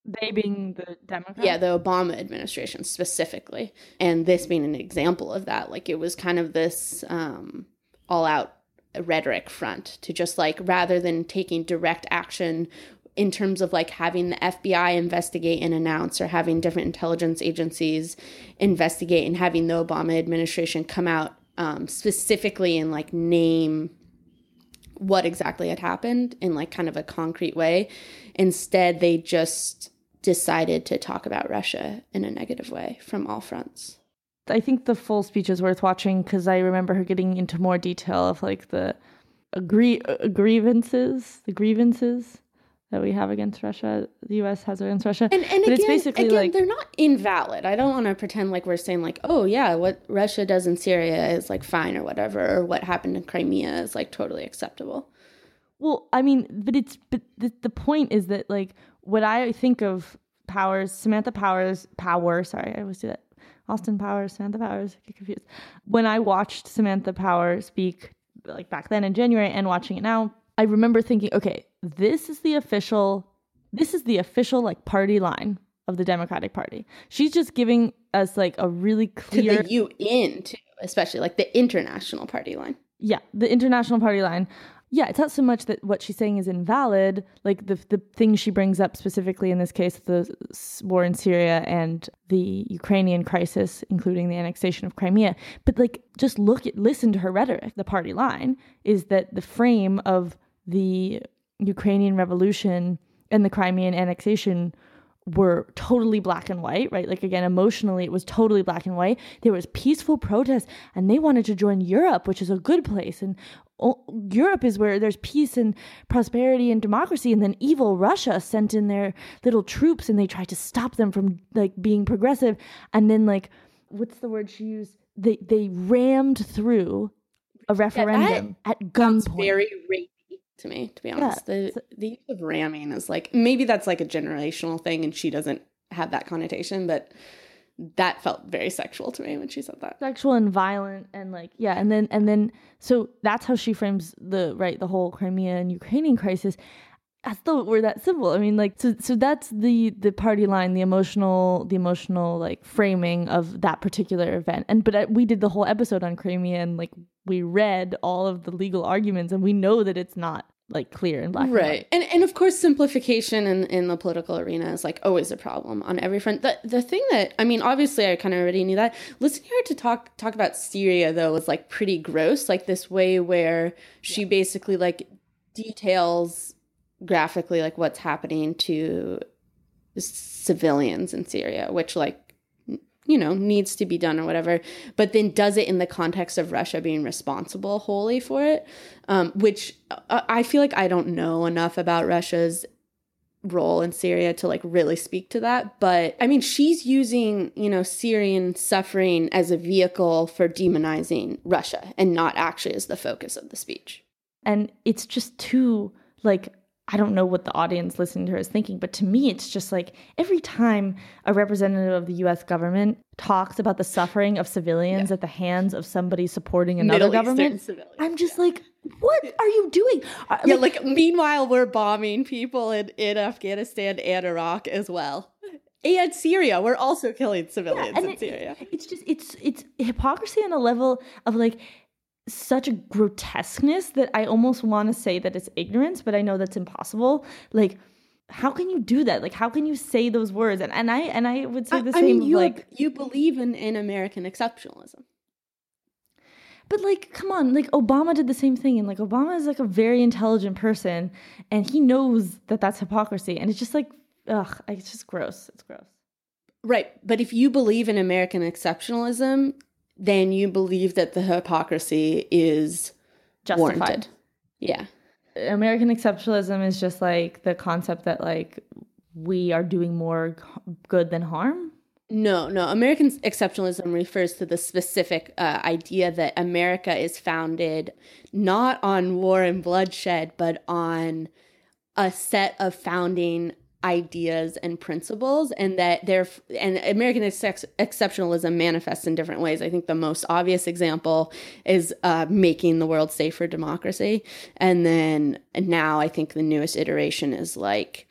They being the Democrats. yeah the obama administration specifically. And this being an example of that like it was kind of this um all out rhetoric front to just like rather than taking direct action in terms of like having the FBI investigate and announce or having different intelligence agencies investigate and having the Obama administration come out um, specifically and like name what exactly had happened in like kind of a concrete way. Instead, they just decided to talk about Russia in a negative way from all fronts. I think the full speech is worth watching because I remember her getting into more detail of like the agree uh, grievances, the grievances that we have against Russia, the U.S. has against Russia. And, and but again, it's basically again, like they're not invalid. I don't want to pretend like we're saying like, oh yeah, what Russia does in Syria is like fine or whatever, or what happened in Crimea is like totally acceptable. Well, I mean, but it's but the, the point is that like what I think of Powers, Samantha Powers, Power, sorry, I always do that. Austin Powers, Samantha Powers, I get confused. When I watched Samantha Power speak like back then in January and watching it now, I remember thinking, okay, this is the official this is the official like party line of the Democratic Party. She's just giving us like a really clear To the UN too, especially like the international party line. yeah, the international party line. Yeah, it's not so much that what she's saying is invalid, like the the things she brings up specifically in this case, the war in Syria and the Ukrainian crisis, including the annexation of Crimea. But like, just look at listen to her rhetoric. The party line is that the frame of the Ukrainian revolution and the Crimean annexation were totally black and white, right? Like again, emotionally, it was totally black and white. There was peaceful protest, and they wanted to join Europe, which is a good place. And Europe is where there's peace and prosperity and democracy. And then evil Russia sent in their little troops, and they tried to stop them from like being progressive. And then like, what's the word she used? They they rammed through a referendum at gunpoint. Very rapey to me, to be honest. the the use of ramming is like maybe that's like a generational thing, and she doesn't have that connotation, but that felt very sexual to me when she said that. sexual and violent and like yeah and then and then so that's how she frames the right the whole crimea and ukrainian crisis as though it were that simple. I mean, like so so that's the the party line, the emotional the emotional like framing of that particular event. And but I, we did the whole episode on Crimea and like we read all of the legal arguments and we know that it's not like clear and black. right and and of course simplification in in the political arena is like always a problem on every front the the thing that i mean obviously i kind of already knew that listening to her to talk talk about syria though was like pretty gross like this way where she basically like details graphically like what's happening to civilians in syria which like you know needs to be done or whatever. But then does it in the context of russia being responsible wholly for it? Um, which uh, i feel like i don't know enough about russia's role in syria to like really speak to that. But i mean she's using you know syrian suffering as a vehicle for demonizing russia and not actually as the focus of the speech. And it's just too like I don't know what the audience listening to her is thinking, but to me, it's just like every time a representative of the US government talks about the suffering of civilians yeah. at the hands of somebody supporting another Middle government, I'm just yeah. like, what are you doing? Uh, yeah, like, like, meanwhile, we're bombing people in, in Afghanistan and Iraq as well. And Syria, we're also killing civilians yeah, in it, Syria. It's just it's it's hypocrisy on a level of like such a grotesqueness that I almost want to say that it's ignorance, but I know that's impossible. Like, how can you do that? Like, how can you say those words? And and I and I would say the I, same. I mean, you like you believe in in American exceptionalism. But like, come on, like Obama did the same thing, and like Obama is like a very intelligent person, and he knows that that's hypocrisy, and it's just like, ugh, it's just gross. It's gross. Right, but if you believe in American exceptionalism, then you believe that the hypocrisy is justified. Warranted. Yeah. American exceptionalism is just like the concept that like we are doing more good than harm. No, no. American exceptionalism refers to the specific uh, idea that America is founded not on war and bloodshed, but on a set of founding ideas and principles and that they're and american ex- exceptionalism manifests in different ways. I think the most obvious example is uh, making the world safe for democracy. And then now i think the newest iteration is like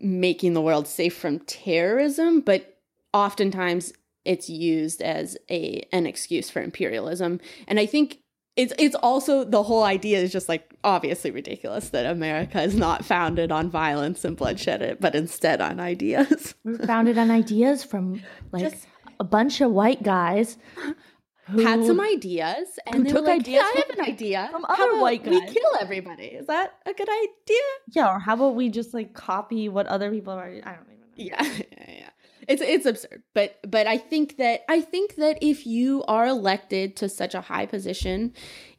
making the world safe from terrorism but oftentimes it's used as a an excuse for imperialism. And i think it's it's also the whole idea is just like obviously ridiculous that America is not founded on violence and bloodshed, eh, but instead on ideas. We're founded on ideas from like just, a bunch of white guys who had some ideas and took like, ideas. Yeah, I have an idea from other white guys. We kill everybody. Is that a good idea? Yeah, or how about we just like copy what other people are? I don't even know. Yeah, yeah, yeah it's it's absurd but but i think that i think that if you are elected to such a high position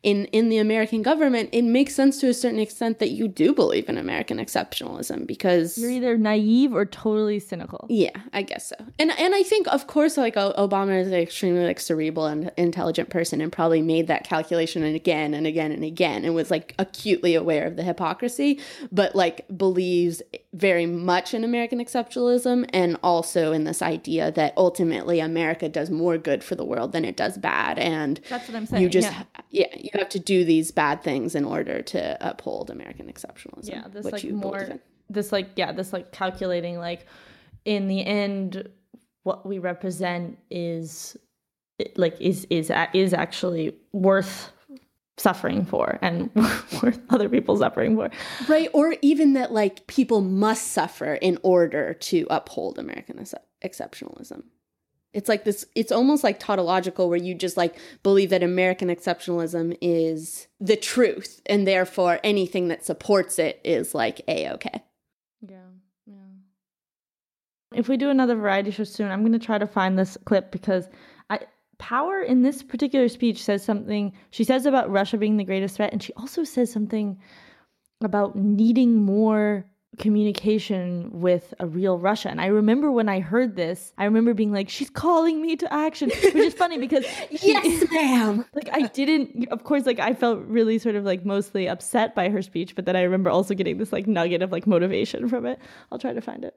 in in the American government, it makes sense to a certain extent that you do believe in American exceptionalism because you're either naive or totally cynical. Yeah, I guess so. And and I think of course like Obama is an extremely like cerebral and intelligent person and probably made that calculation and again and again and again and was like acutely aware of the hypocrisy, but like believes very much in American exceptionalism and also in this idea that ultimately America does more good for the world than it does bad and That's what I'm saying. You just yeah, yeah you have to do these bad things in order to uphold American exceptionalism. Yeah, this like more this like yeah, this like calculating like in the end what we represent is like is is is actually worth suffering for and worth other people suffering for. Right, or even that like people must suffer in order to uphold American exceptionalism. It's like this, it's almost like tautological where you just like believe that American exceptionalism is the truth and therefore anything that supports it is like a okay. Yeah. Yeah. If we do another variety show soon, I'm going to try to find this clip because I Power in this particular speech says something. She says about Russia being the greatest threat, and she also says something about needing more communication with a real Russia. And I remember when I heard this, I remember being like, she's calling me to action, which is funny because yes, ma'am. Like I didn't, of course, like I felt really sort of like mostly upset by her speech, but then I remember also getting this like nugget of like motivation from it. I'll try to find it.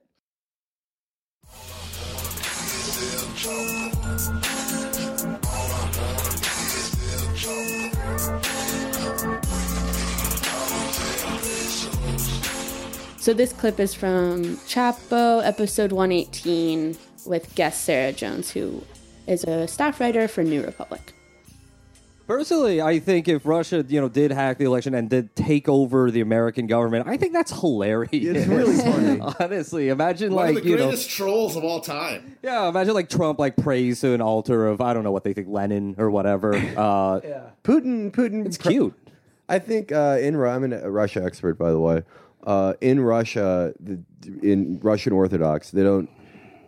So this clip is from Chapo, episode 118, with guest Sarah Jones, who is a staff writer for New Republic. Personally, I think if Russia, you know, did hack the election and did take over the American government, I think that's hilarious. It's really funny. Honestly, imagine One like of the you know, greatest trolls of all time. yeah, imagine like Trump like prays to an altar of I don't know what they think Lenin or whatever. Uh, Putin, Putin. It's cute. I think uh, in Ru- I'm a Russia expert, by the way. Uh, in Russia, the, in Russian Orthodox, they don't.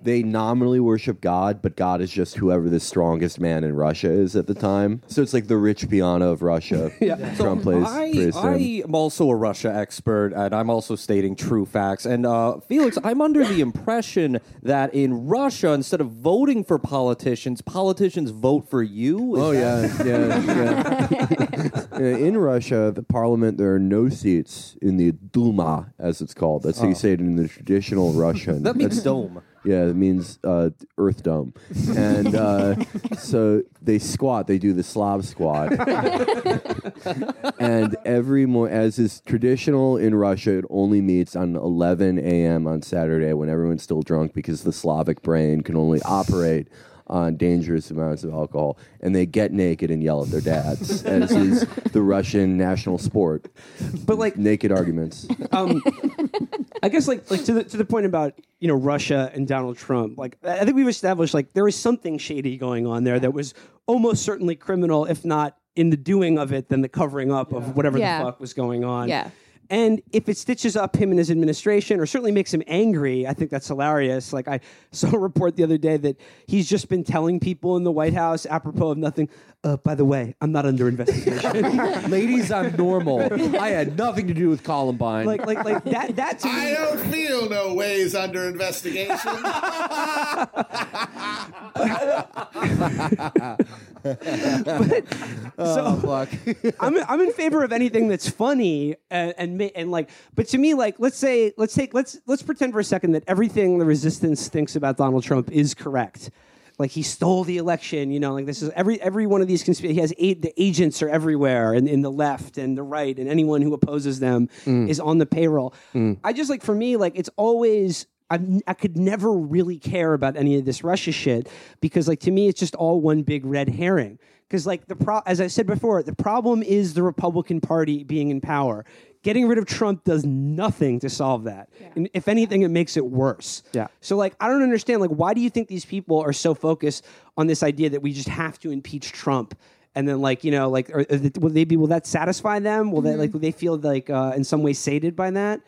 They nominally worship God, but God is just whoever the strongest man in Russia is at the time. So it's like the rich piano of Russia. Trump plays. I, prays to him. I am also a Russia expert, and I'm also stating true facts. And uh, Felix, I'm under the impression that in Russia, instead of voting for politicians, politicians vote for you. Is Oh yeah, yeah, yeah. Yeah, In Russia, the parliament, there are no seats in the Duma, as it's called. That's how Oh. you say it in the traditional Russian. That means dome. Yeah, it means uh, Earth Dome, and uh, so they squat. They do the Slav squat, and every mo- as is traditional in Russia, it only meets on 11 a.m. on Saturday when everyone's still drunk because the Slavic brain can only operate on dangerous amounts of alcohol, and they get naked and yell at their dads, as is the Russian national sport. But like naked arguments. um, I guess like like to the to the point about you know Russia and Donald Trump. Like I I think we've established like there was something shady going on there that was almost certainly criminal, if not in the doing of it, then the covering up of whatever Yeah. the fuck was going on. Yeah. And if it stitches up him and his administration, or certainly makes him angry, I think that's hilarious. Like I saw a report the other day that he's just been telling people in the White House, apropos of nothing. Uh, by the way, I'm not under investigation. Ladies, I'm normal. I had nothing to do with Columbine. like, like, like that. That to I me, don't feel no ways under investigation. so I'm I'm in favor of anything that's funny and and, and like but to me like let's say let's take let's let's pretend for a second that everything the resistance thinks about Donald Trump is correct. Like he stole the election, you know. Like this is every every one of these conspiracy. He has eight, the agents are everywhere, and in the left and the right, and anyone who opposes them Mm. is on the payroll. Mm. I just like for me, like it's always I, I could never really care about any of this Russia shit because like to me it's just all one big red herring. Because like the pro, as I said before, the problem is the Republican Party being in power. Getting rid of Trump does nothing to solve that. And if anything, it makes it worse. Yeah. So like I don't understand like why do you think these people are so focused on this idea that we just have to impeach Trump? And then, like you know, like are, are the- will they be? Will that satisfy them? Will they Mhm. like? Will they feel like uh, in some way sated by that?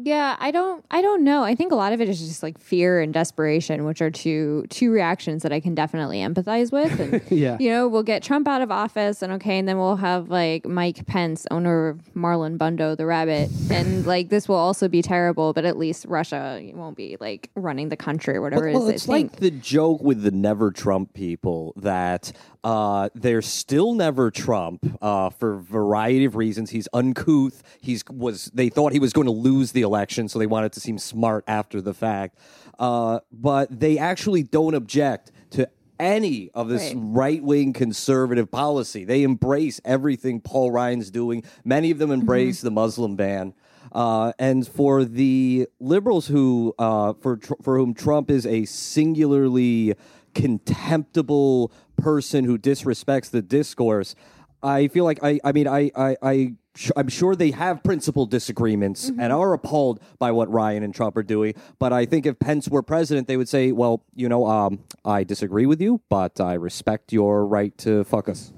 Yeah, I don't I don't know. I think a lot of it is just like fear and desperation, which are two two reactions that I can definitely empathize with. And Yeah. you know, we'll get Trump out of office and okay, and then we'll have like Mike Pence, owner of Marlon Bundo the rabbit. And like this will also be terrible, but at least Russia won't be like running the country or whatever Well, it is. it's they like think. the joke with the never Trump people that uh, they're still never Trump uh, for a variety of reasons. He's uncouth. He's was they thought he was going to lose the election, so they wanted to seem smart after the fact. Uh, but they actually don't object to any of this Right. wing conservative policy. They embrace everything Paul Ryan's doing. Many of them embrace the Muslim ban. Uh, and for the liberals who, uh, for tr- for whom Trump is a singularly contemptible person who disrespects the discourse, I feel like I, I mean, I, I, I, sh- I'm sure they have principal disagreements and are appalled by what Ryan and Trump are doing. But I think if Pence were president, they would say, well, you know, um, I disagree with you, but I respect your right to fuck us.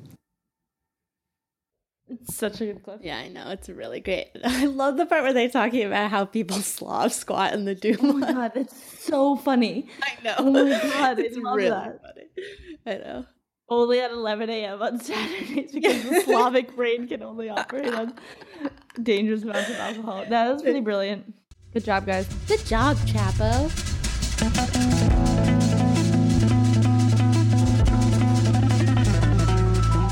It's such a good clip. Yeah, I know. It's really great. I love the part where they're talking about how people Slav squat in the Duma. Oh my god, it's so funny. I know. Oh my god, It's I love really that. funny. I know. Only at 11 a.m. on Saturdays because the Slavic brain can only operate on dangerous amounts of alcohol. That was really brilliant. Good job, guys. Good job, Chapo.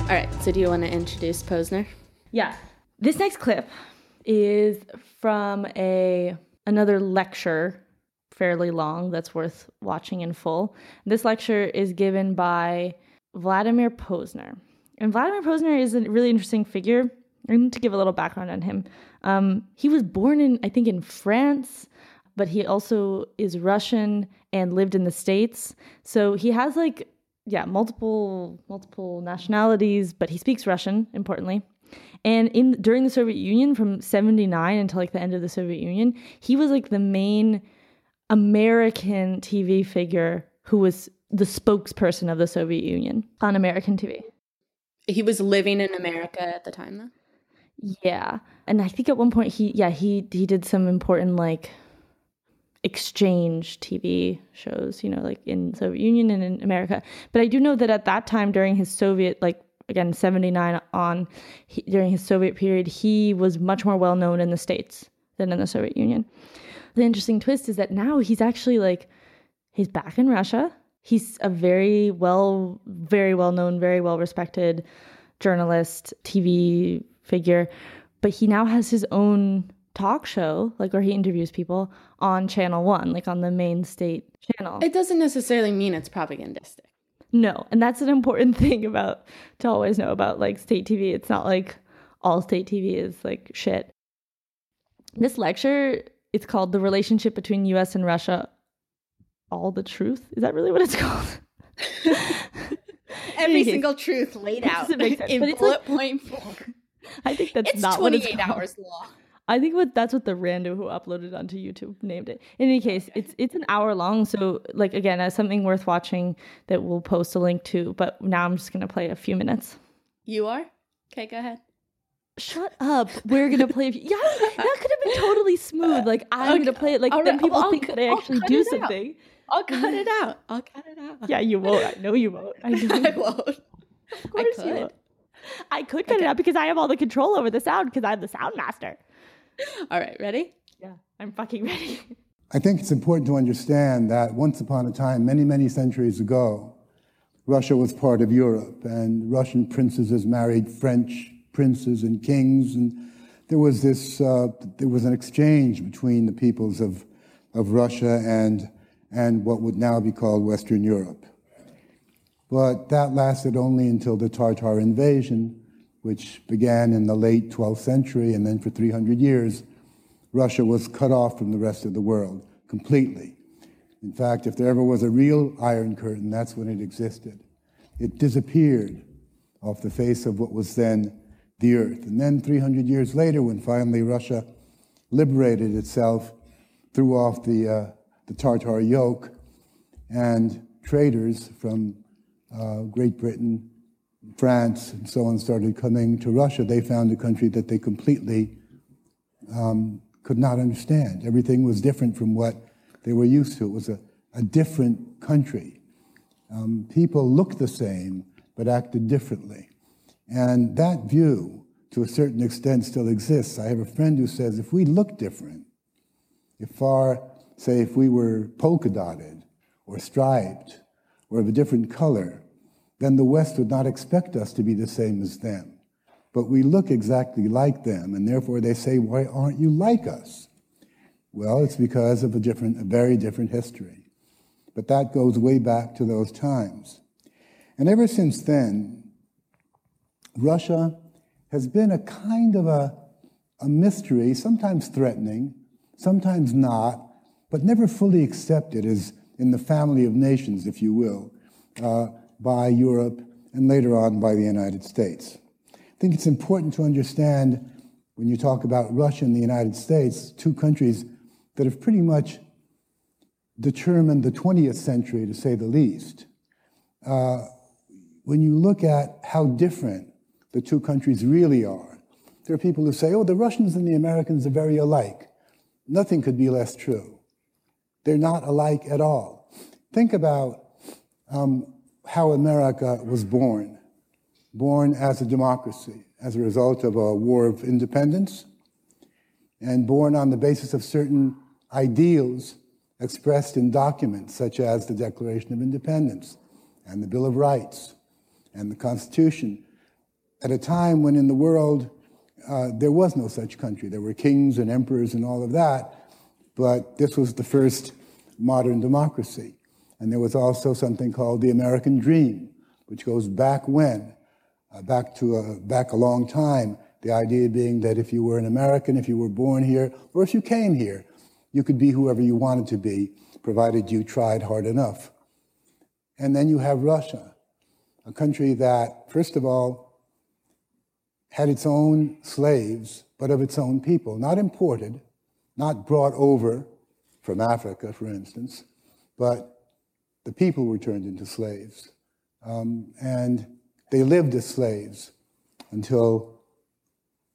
All right. So, do you want to introduce Posner? Yeah. This next clip is from a another lecture, fairly long, that's worth watching in full. This lecture is given by Vladimir Posner. And Vladimir Posner is a really interesting figure. I need to give a little background on him. Um, he was born in, I think, in France, but he also is Russian and lived in the States. So he has like, yeah, multiple multiple nationalities, but he speaks Russian, importantly. And in during the Soviet Union, from '79 until like the end of the Soviet Union, he was like the main American TV figure who was the spokesperson of the Soviet Union on American TV. He was living in America at the time, though. Yeah, and I think at one point he, yeah, he he did some important like exchange TV shows, you know, like in Soviet Union and in America. But I do know that at that time during his Soviet like again 79 on he, during his Soviet period, he was much more well known in the states than in the Soviet Union. The interesting twist is that now he's actually like he's back in Russia. He's a very well very well known, very well respected journalist, TV figure, but he now has his own talk show, like where he interviews people on Channel One, like on the main state channel. It doesn't necessarily mean it's propagandistic. No, and that's an important thing about to always know about like state TV. It's not like all state TV is like shit. This lecture, it's called "The Relationship Between U.S. and Russia." All the truth is that really what it's called? Every single truth laid out Doesn't make sense, in bullet like- point form. I think that's It's not what it's 28 called. hours long. I think what that's what the rando who uploaded onto YouTube named it. In any case, it's it's an hour long, so like again, as something worth watching that we'll post a link to. But now I'm just gonna play a few minutes. You are? Okay, go ahead. Shut up. We're gonna play. A few, yeah, that could have been totally smooth. Like I'm gonna play it. Like All then right, people I'll think cut- that I actually do out. something. I'll cut it out. I'll cut it out. Yeah, you won't. I know you won't. I know. I won't. Of course you could. won't. I could cut it out because I have all the control over the sound because I'm the sound master. All right, ready? Yeah, I'm fucking ready. I think it's important to understand that once upon a time, many, many centuries ago, Russia was part of Europe, and Russian princesses married French princes and kings, and there was this, uh, there was an exchange between the peoples of, of Russia and, and what would now be called Western Europe. But that lasted only until the Tartar invasion, which began in the late 12th century, and then for 300 years, Russia was cut off from the rest of the world completely. In fact, if there ever was a real Iron Curtain, that's when it existed. It disappeared off the face of what was then the earth. And then 300 years later, when finally Russia liberated itself, threw off the, uh, the Tartar yoke, and traders from uh, Great Britain, France, and so on started coming to Russia, they found a country that they completely um, could not understand. Everything was different from what they were used to. It was a, a different country. Um, people looked the same, but acted differently. And that view, to a certain extent, still exists. I have a friend who says if we look different, if our, say, if we were polka dotted or striped or of a different color, then the West would not expect us to be the same as them. But we look exactly like them, and therefore they say, Why aren't you like us? Well, it's because of a different, a very different history. But that goes way back to those times. And ever since then, Russia has been a kind of a, a mystery, sometimes threatening, sometimes not, but never fully accepted as in the family of nations, if you will, uh, by Europe and later on by the United States. I think it's important to understand when you talk about Russia and the United States, two countries that have pretty much determined the 20th century, to say the least. Uh, when you look at how different the two countries really are, there are people who say, oh, the Russians and the Americans are very alike. Nothing could be less true. They're not alike at all. Think about um, how America was born born as a democracy as a result of a war of independence and born on the basis of certain ideals expressed in documents such as the Declaration of Independence and the Bill of Rights and the Constitution at a time when in the world uh, there was no such country. There were kings and emperors and all of that, but this was the first modern democracy. And there was also something called the American Dream, which goes back when? Uh, back to a, back a long time The idea being that if you were an American, if you were born here, or if you came here, you could be whoever you wanted to be, provided you tried hard enough. And then you have Russia, a country that, first of all, had its own slaves, but of its own people, not imported, not brought over from Africa, for instance, but the people were turned into slaves. Um, and they lived as slaves until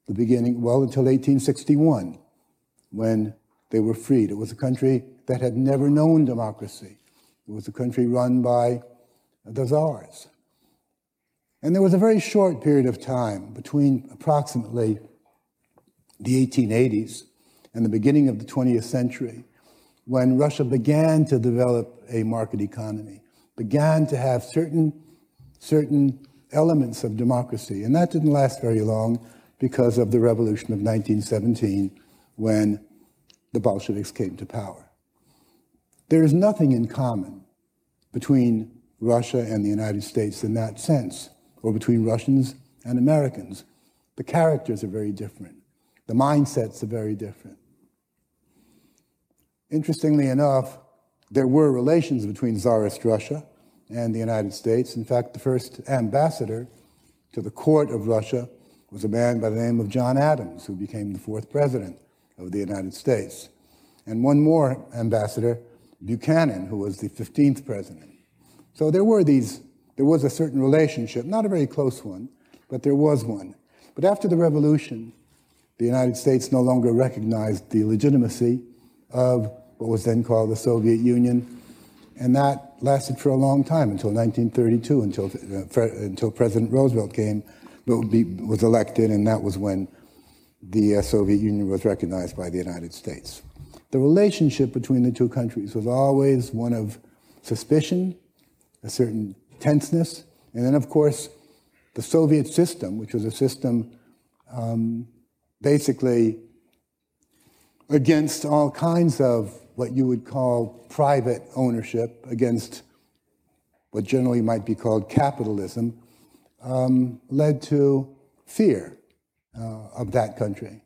the beginning, well, until 1861, when they were freed. It was a country that had never known democracy. It was a country run by the czars. And there was a very short period of time between approximately the 1880s and the beginning of the 20th century when Russia began to develop a market economy, began to have certain, certain elements of democracy. And that didn't last very long because of the revolution of 1917 when the Bolsheviks came to power. There is nothing in common between Russia and the United States in that sense, or between Russians and Americans. The characters are very different, the mindsets are very different. Interestingly enough, there were relations between Tsarist Russia and the United States. In fact, the first ambassador to the court of Russia was a man by the name of John Adams, who became the fourth president of the United States. And one more ambassador, Buchanan, who was the 15th president. So there were these, there was a certain relationship, not a very close one, but there was one. But after the revolution, the United States no longer recognized the legitimacy of what was then called the Soviet Union. And that lasted for a long time until 1932, until, uh, until President Roosevelt came, was elected, and that was when the uh, Soviet Union was recognized by the United States. The relationship between the two countries was always one of suspicion, a certain tenseness, and then, of course, the Soviet system, which was a system um, basically against all kinds of what you would call private ownership, against what generally might be called capitalism, um, led to fear uh, of that country.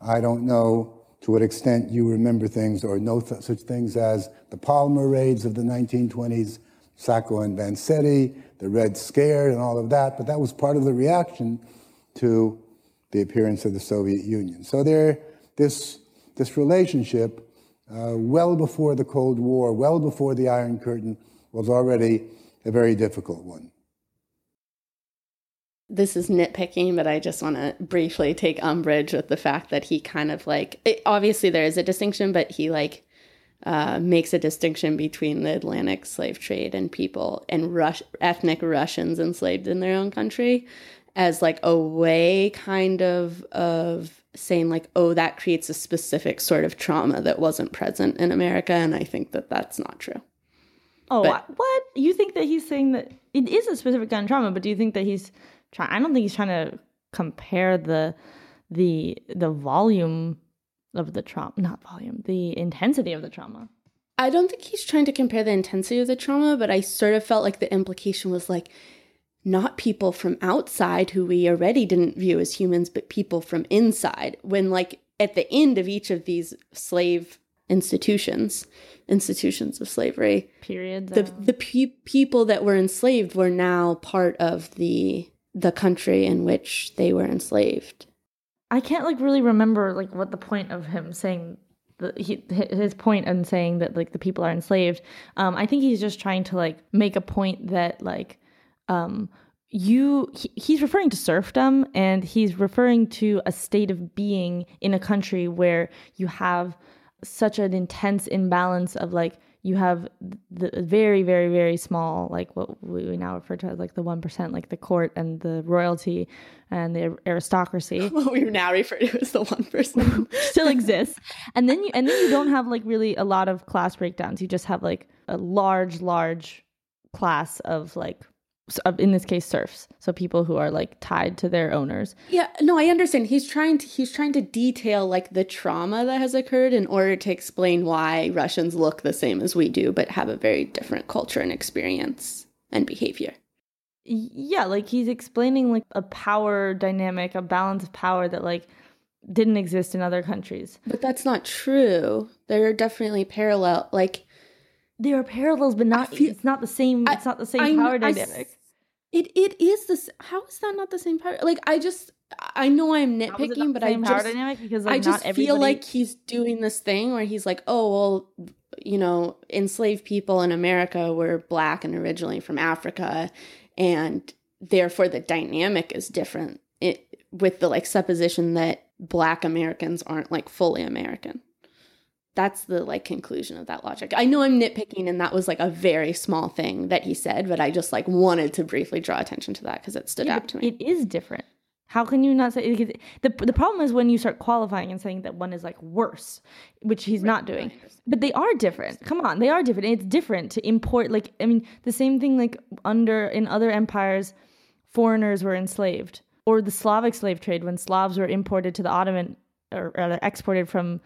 I don't know to what extent you remember things or know th- such things as the Palmer raids of the 1920s, Sacco and Vanzetti, the Red Scare, and all of that, but that was part of the reaction to the appearance of the Soviet Union. So there, this, this relationship, uh, well before the Cold War, well before the Iron Curtain, was already a very difficult one. This is nitpicking, but I just want to briefly take umbrage with the fact that he kind of like, it, obviously there is a distinction, but he like uh, makes a distinction between the Atlantic slave trade and people and Rus- ethnic Russians enslaved in their own country as like a way kind of of saying like oh that creates a specific sort of trauma that wasn't present in America and I think that that's not true. Oh, But- what? You think that he's saying that it is a specific kind of trauma, but do you think that he's trying? I don't think he's trying to compare the the the volume of the trauma, not volume, the intensity of the trauma. I don't think he's trying to compare the intensity of the trauma, but I sort of felt like the implication was like not people from outside who we already didn't view as humans, but people from inside. When, like, at the end of each of these slave institutions, institutions of slavery, period, the the pe- people that were enslaved were now part of the the country in which they were enslaved. I can't like really remember like what the point of him saying the, he, his point in saying that like the people are enslaved. Um, I think he's just trying to like make a point that like um, you he, he's referring to serfdom and he's referring to a state of being in a country where you have such an intense imbalance of like you have the very very very small like what we now refer to as like the 1% like the court and the royalty and the aristocracy. What we now refer to as the 1% still exists. And then you and then you don't have like really a lot of class breakdowns. You just have like a large large class of like Uh, in this case serfs so people who are like tied to their owners Yeah, no, I understand. He's trying to he's trying to detail like the trauma that has occurred in order to explain why Russians look the same as we do but have a very different culture and experience and behavior. yeah, like he's explaining like a power dynamic, a balance of power that like didn't exist in other countries. But that's not true. There are definitely parallel like there are parallels, but not it's not the same it's not the same I- power I dynamic. It it is this. How is that not the same power? Like I just I know I'm How is it not nitpicking, but I just dynamic? Because, I just not feel like he's doing this thing where he's like, oh well, you know, enslaved people in America were black and originally from Africa, and therefore the dynamic is different. It with the like supposition that black Americans aren't like fully American. That's the like conclusion of that logic. I know I'm nitpicking and that was like a very small thing that he said, but I just like wanted to briefly draw attention to that because it stood Yeah, out to me. It is different. How can you not say the the problem is when you start qualifying and saying that one is like worse, which he's not doing. But they are different. Come on, they are different. It's different to import like I mean the same thing like under in other empires foreigners were enslaved or the Slavic slave trade when Slavs were imported to the Ottoman or rather exported from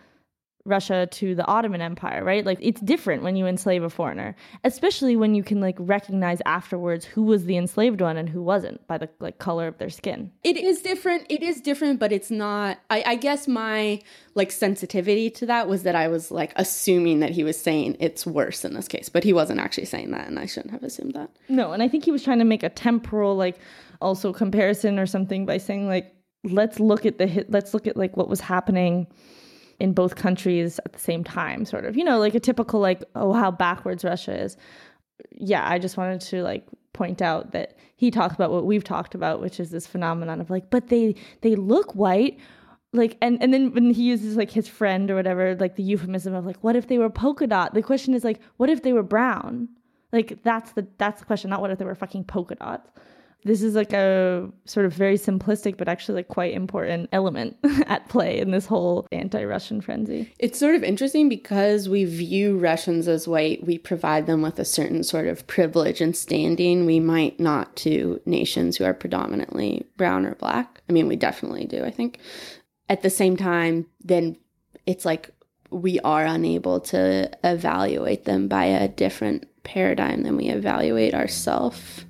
Russia to the Ottoman Empire, right? Like it's different when you enslave a foreigner, especially when you can like recognize afterwards who was the enslaved one and who wasn't by the like color of their skin. It is different. It is different, but it's not. I, I guess my like sensitivity to that was that I was like assuming that he was saying it's worse in this case, but he wasn't actually saying that, and I shouldn't have assumed that. No, and I think he was trying to make a temporal like also comparison or something by saying like let's look at the hit let's look at like what was happening in both countries at the same time sort of. You know, like a typical like oh how backwards Russia is. Yeah, I just wanted to like point out that he talks about what we've talked about, which is this phenomenon of like but they they look white like and and then when he uses like his friend or whatever like the euphemism of like what if they were polka dot the question is like what if they were brown like that's the that's the question not what if they were fucking polka dots this is like a sort of very simplistic but actually like quite important element at play in this whole anti-russian frenzy It's sort of interesting because we view Russians as white. We provide them with a certain sort of privilege and standing we might not to nations who are predominantly brown or black. I mean, we definitely do, I think. At the same time, then it's like we are unable to evaluate them by a different paradigm than we evaluate ourselves.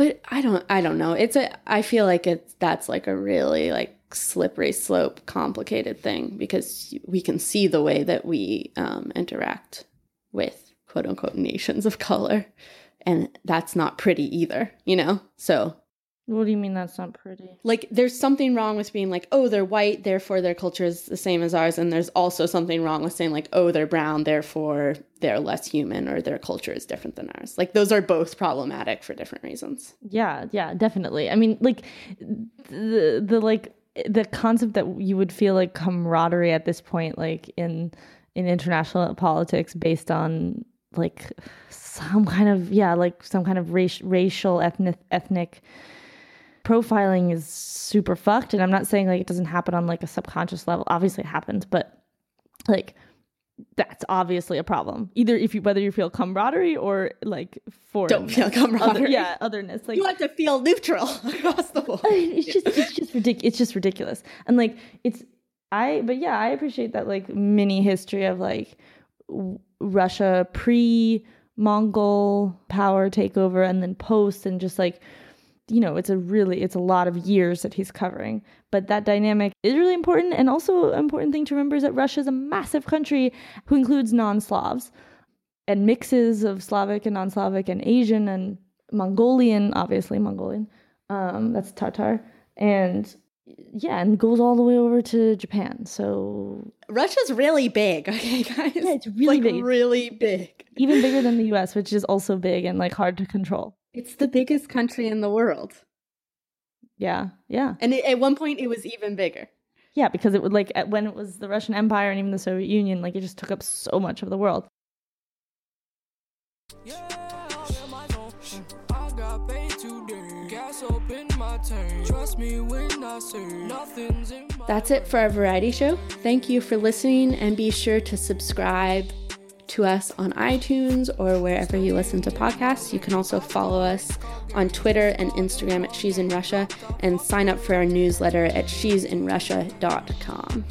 But I don't I don't know. It's a I feel like it's that's like a really like slippery slope complicated thing because we can see the way that we um, interact with quote unquote nations of color and that's not pretty either you know so what do you mean that's not pretty? Like there's something wrong with being like oh they're white therefore their culture is the same as ours and there's also something wrong with saying like oh they're brown therefore they're less human or their culture is different than ours. Like those are both problematic for different reasons. Yeah yeah definitely. I mean like the the like the concept that you would feel like camaraderie at this point like in in international politics based on like some kind of yeah like some kind of race, racial ethnic ethnic profiling is super fucked and i'm not saying like it doesn't happen on like a subconscious level. Obviously it happens but like that's obviously a problem either if you whether you feel camaraderie or like for Don't feel camaraderie. yeah otherness like you have to feel neutral across the board. It's just it's just ridiculous it's just ridiculous. And like it's i but yeah i appreciate that like mini history of like w- russia pre mongol power takeover and then post and just like you know it's a really it's a lot of years that he's covering. But that dynamic is really important and also important thing to remember is that russia is a massive country who includes non-slavs and mixes of slavic and non-slavic and asian and mongolian obviously mongolian um, that's tatar and yeah and goes all the way over to japan. So russia's really big okay guys. Yeah it's really like big. really big. Even bigger than the us which is also big and like hard to control it's the biggest country in the world yeah yeah and it, at one point it was even bigger yeah because it would like when it was the russian empire and even the soviet union like it just took up so much of the world I got paid today. Gas up in my tank. Trust me when I say nothing's in my That's it for our variety show. Thank you for listening and be sure to subscribe to us on iTunes or wherever you listen to podcasts. You can also follow us on Twitter and Instagram at She's in Russia and sign up for our newsletter at she'sinrussia.com.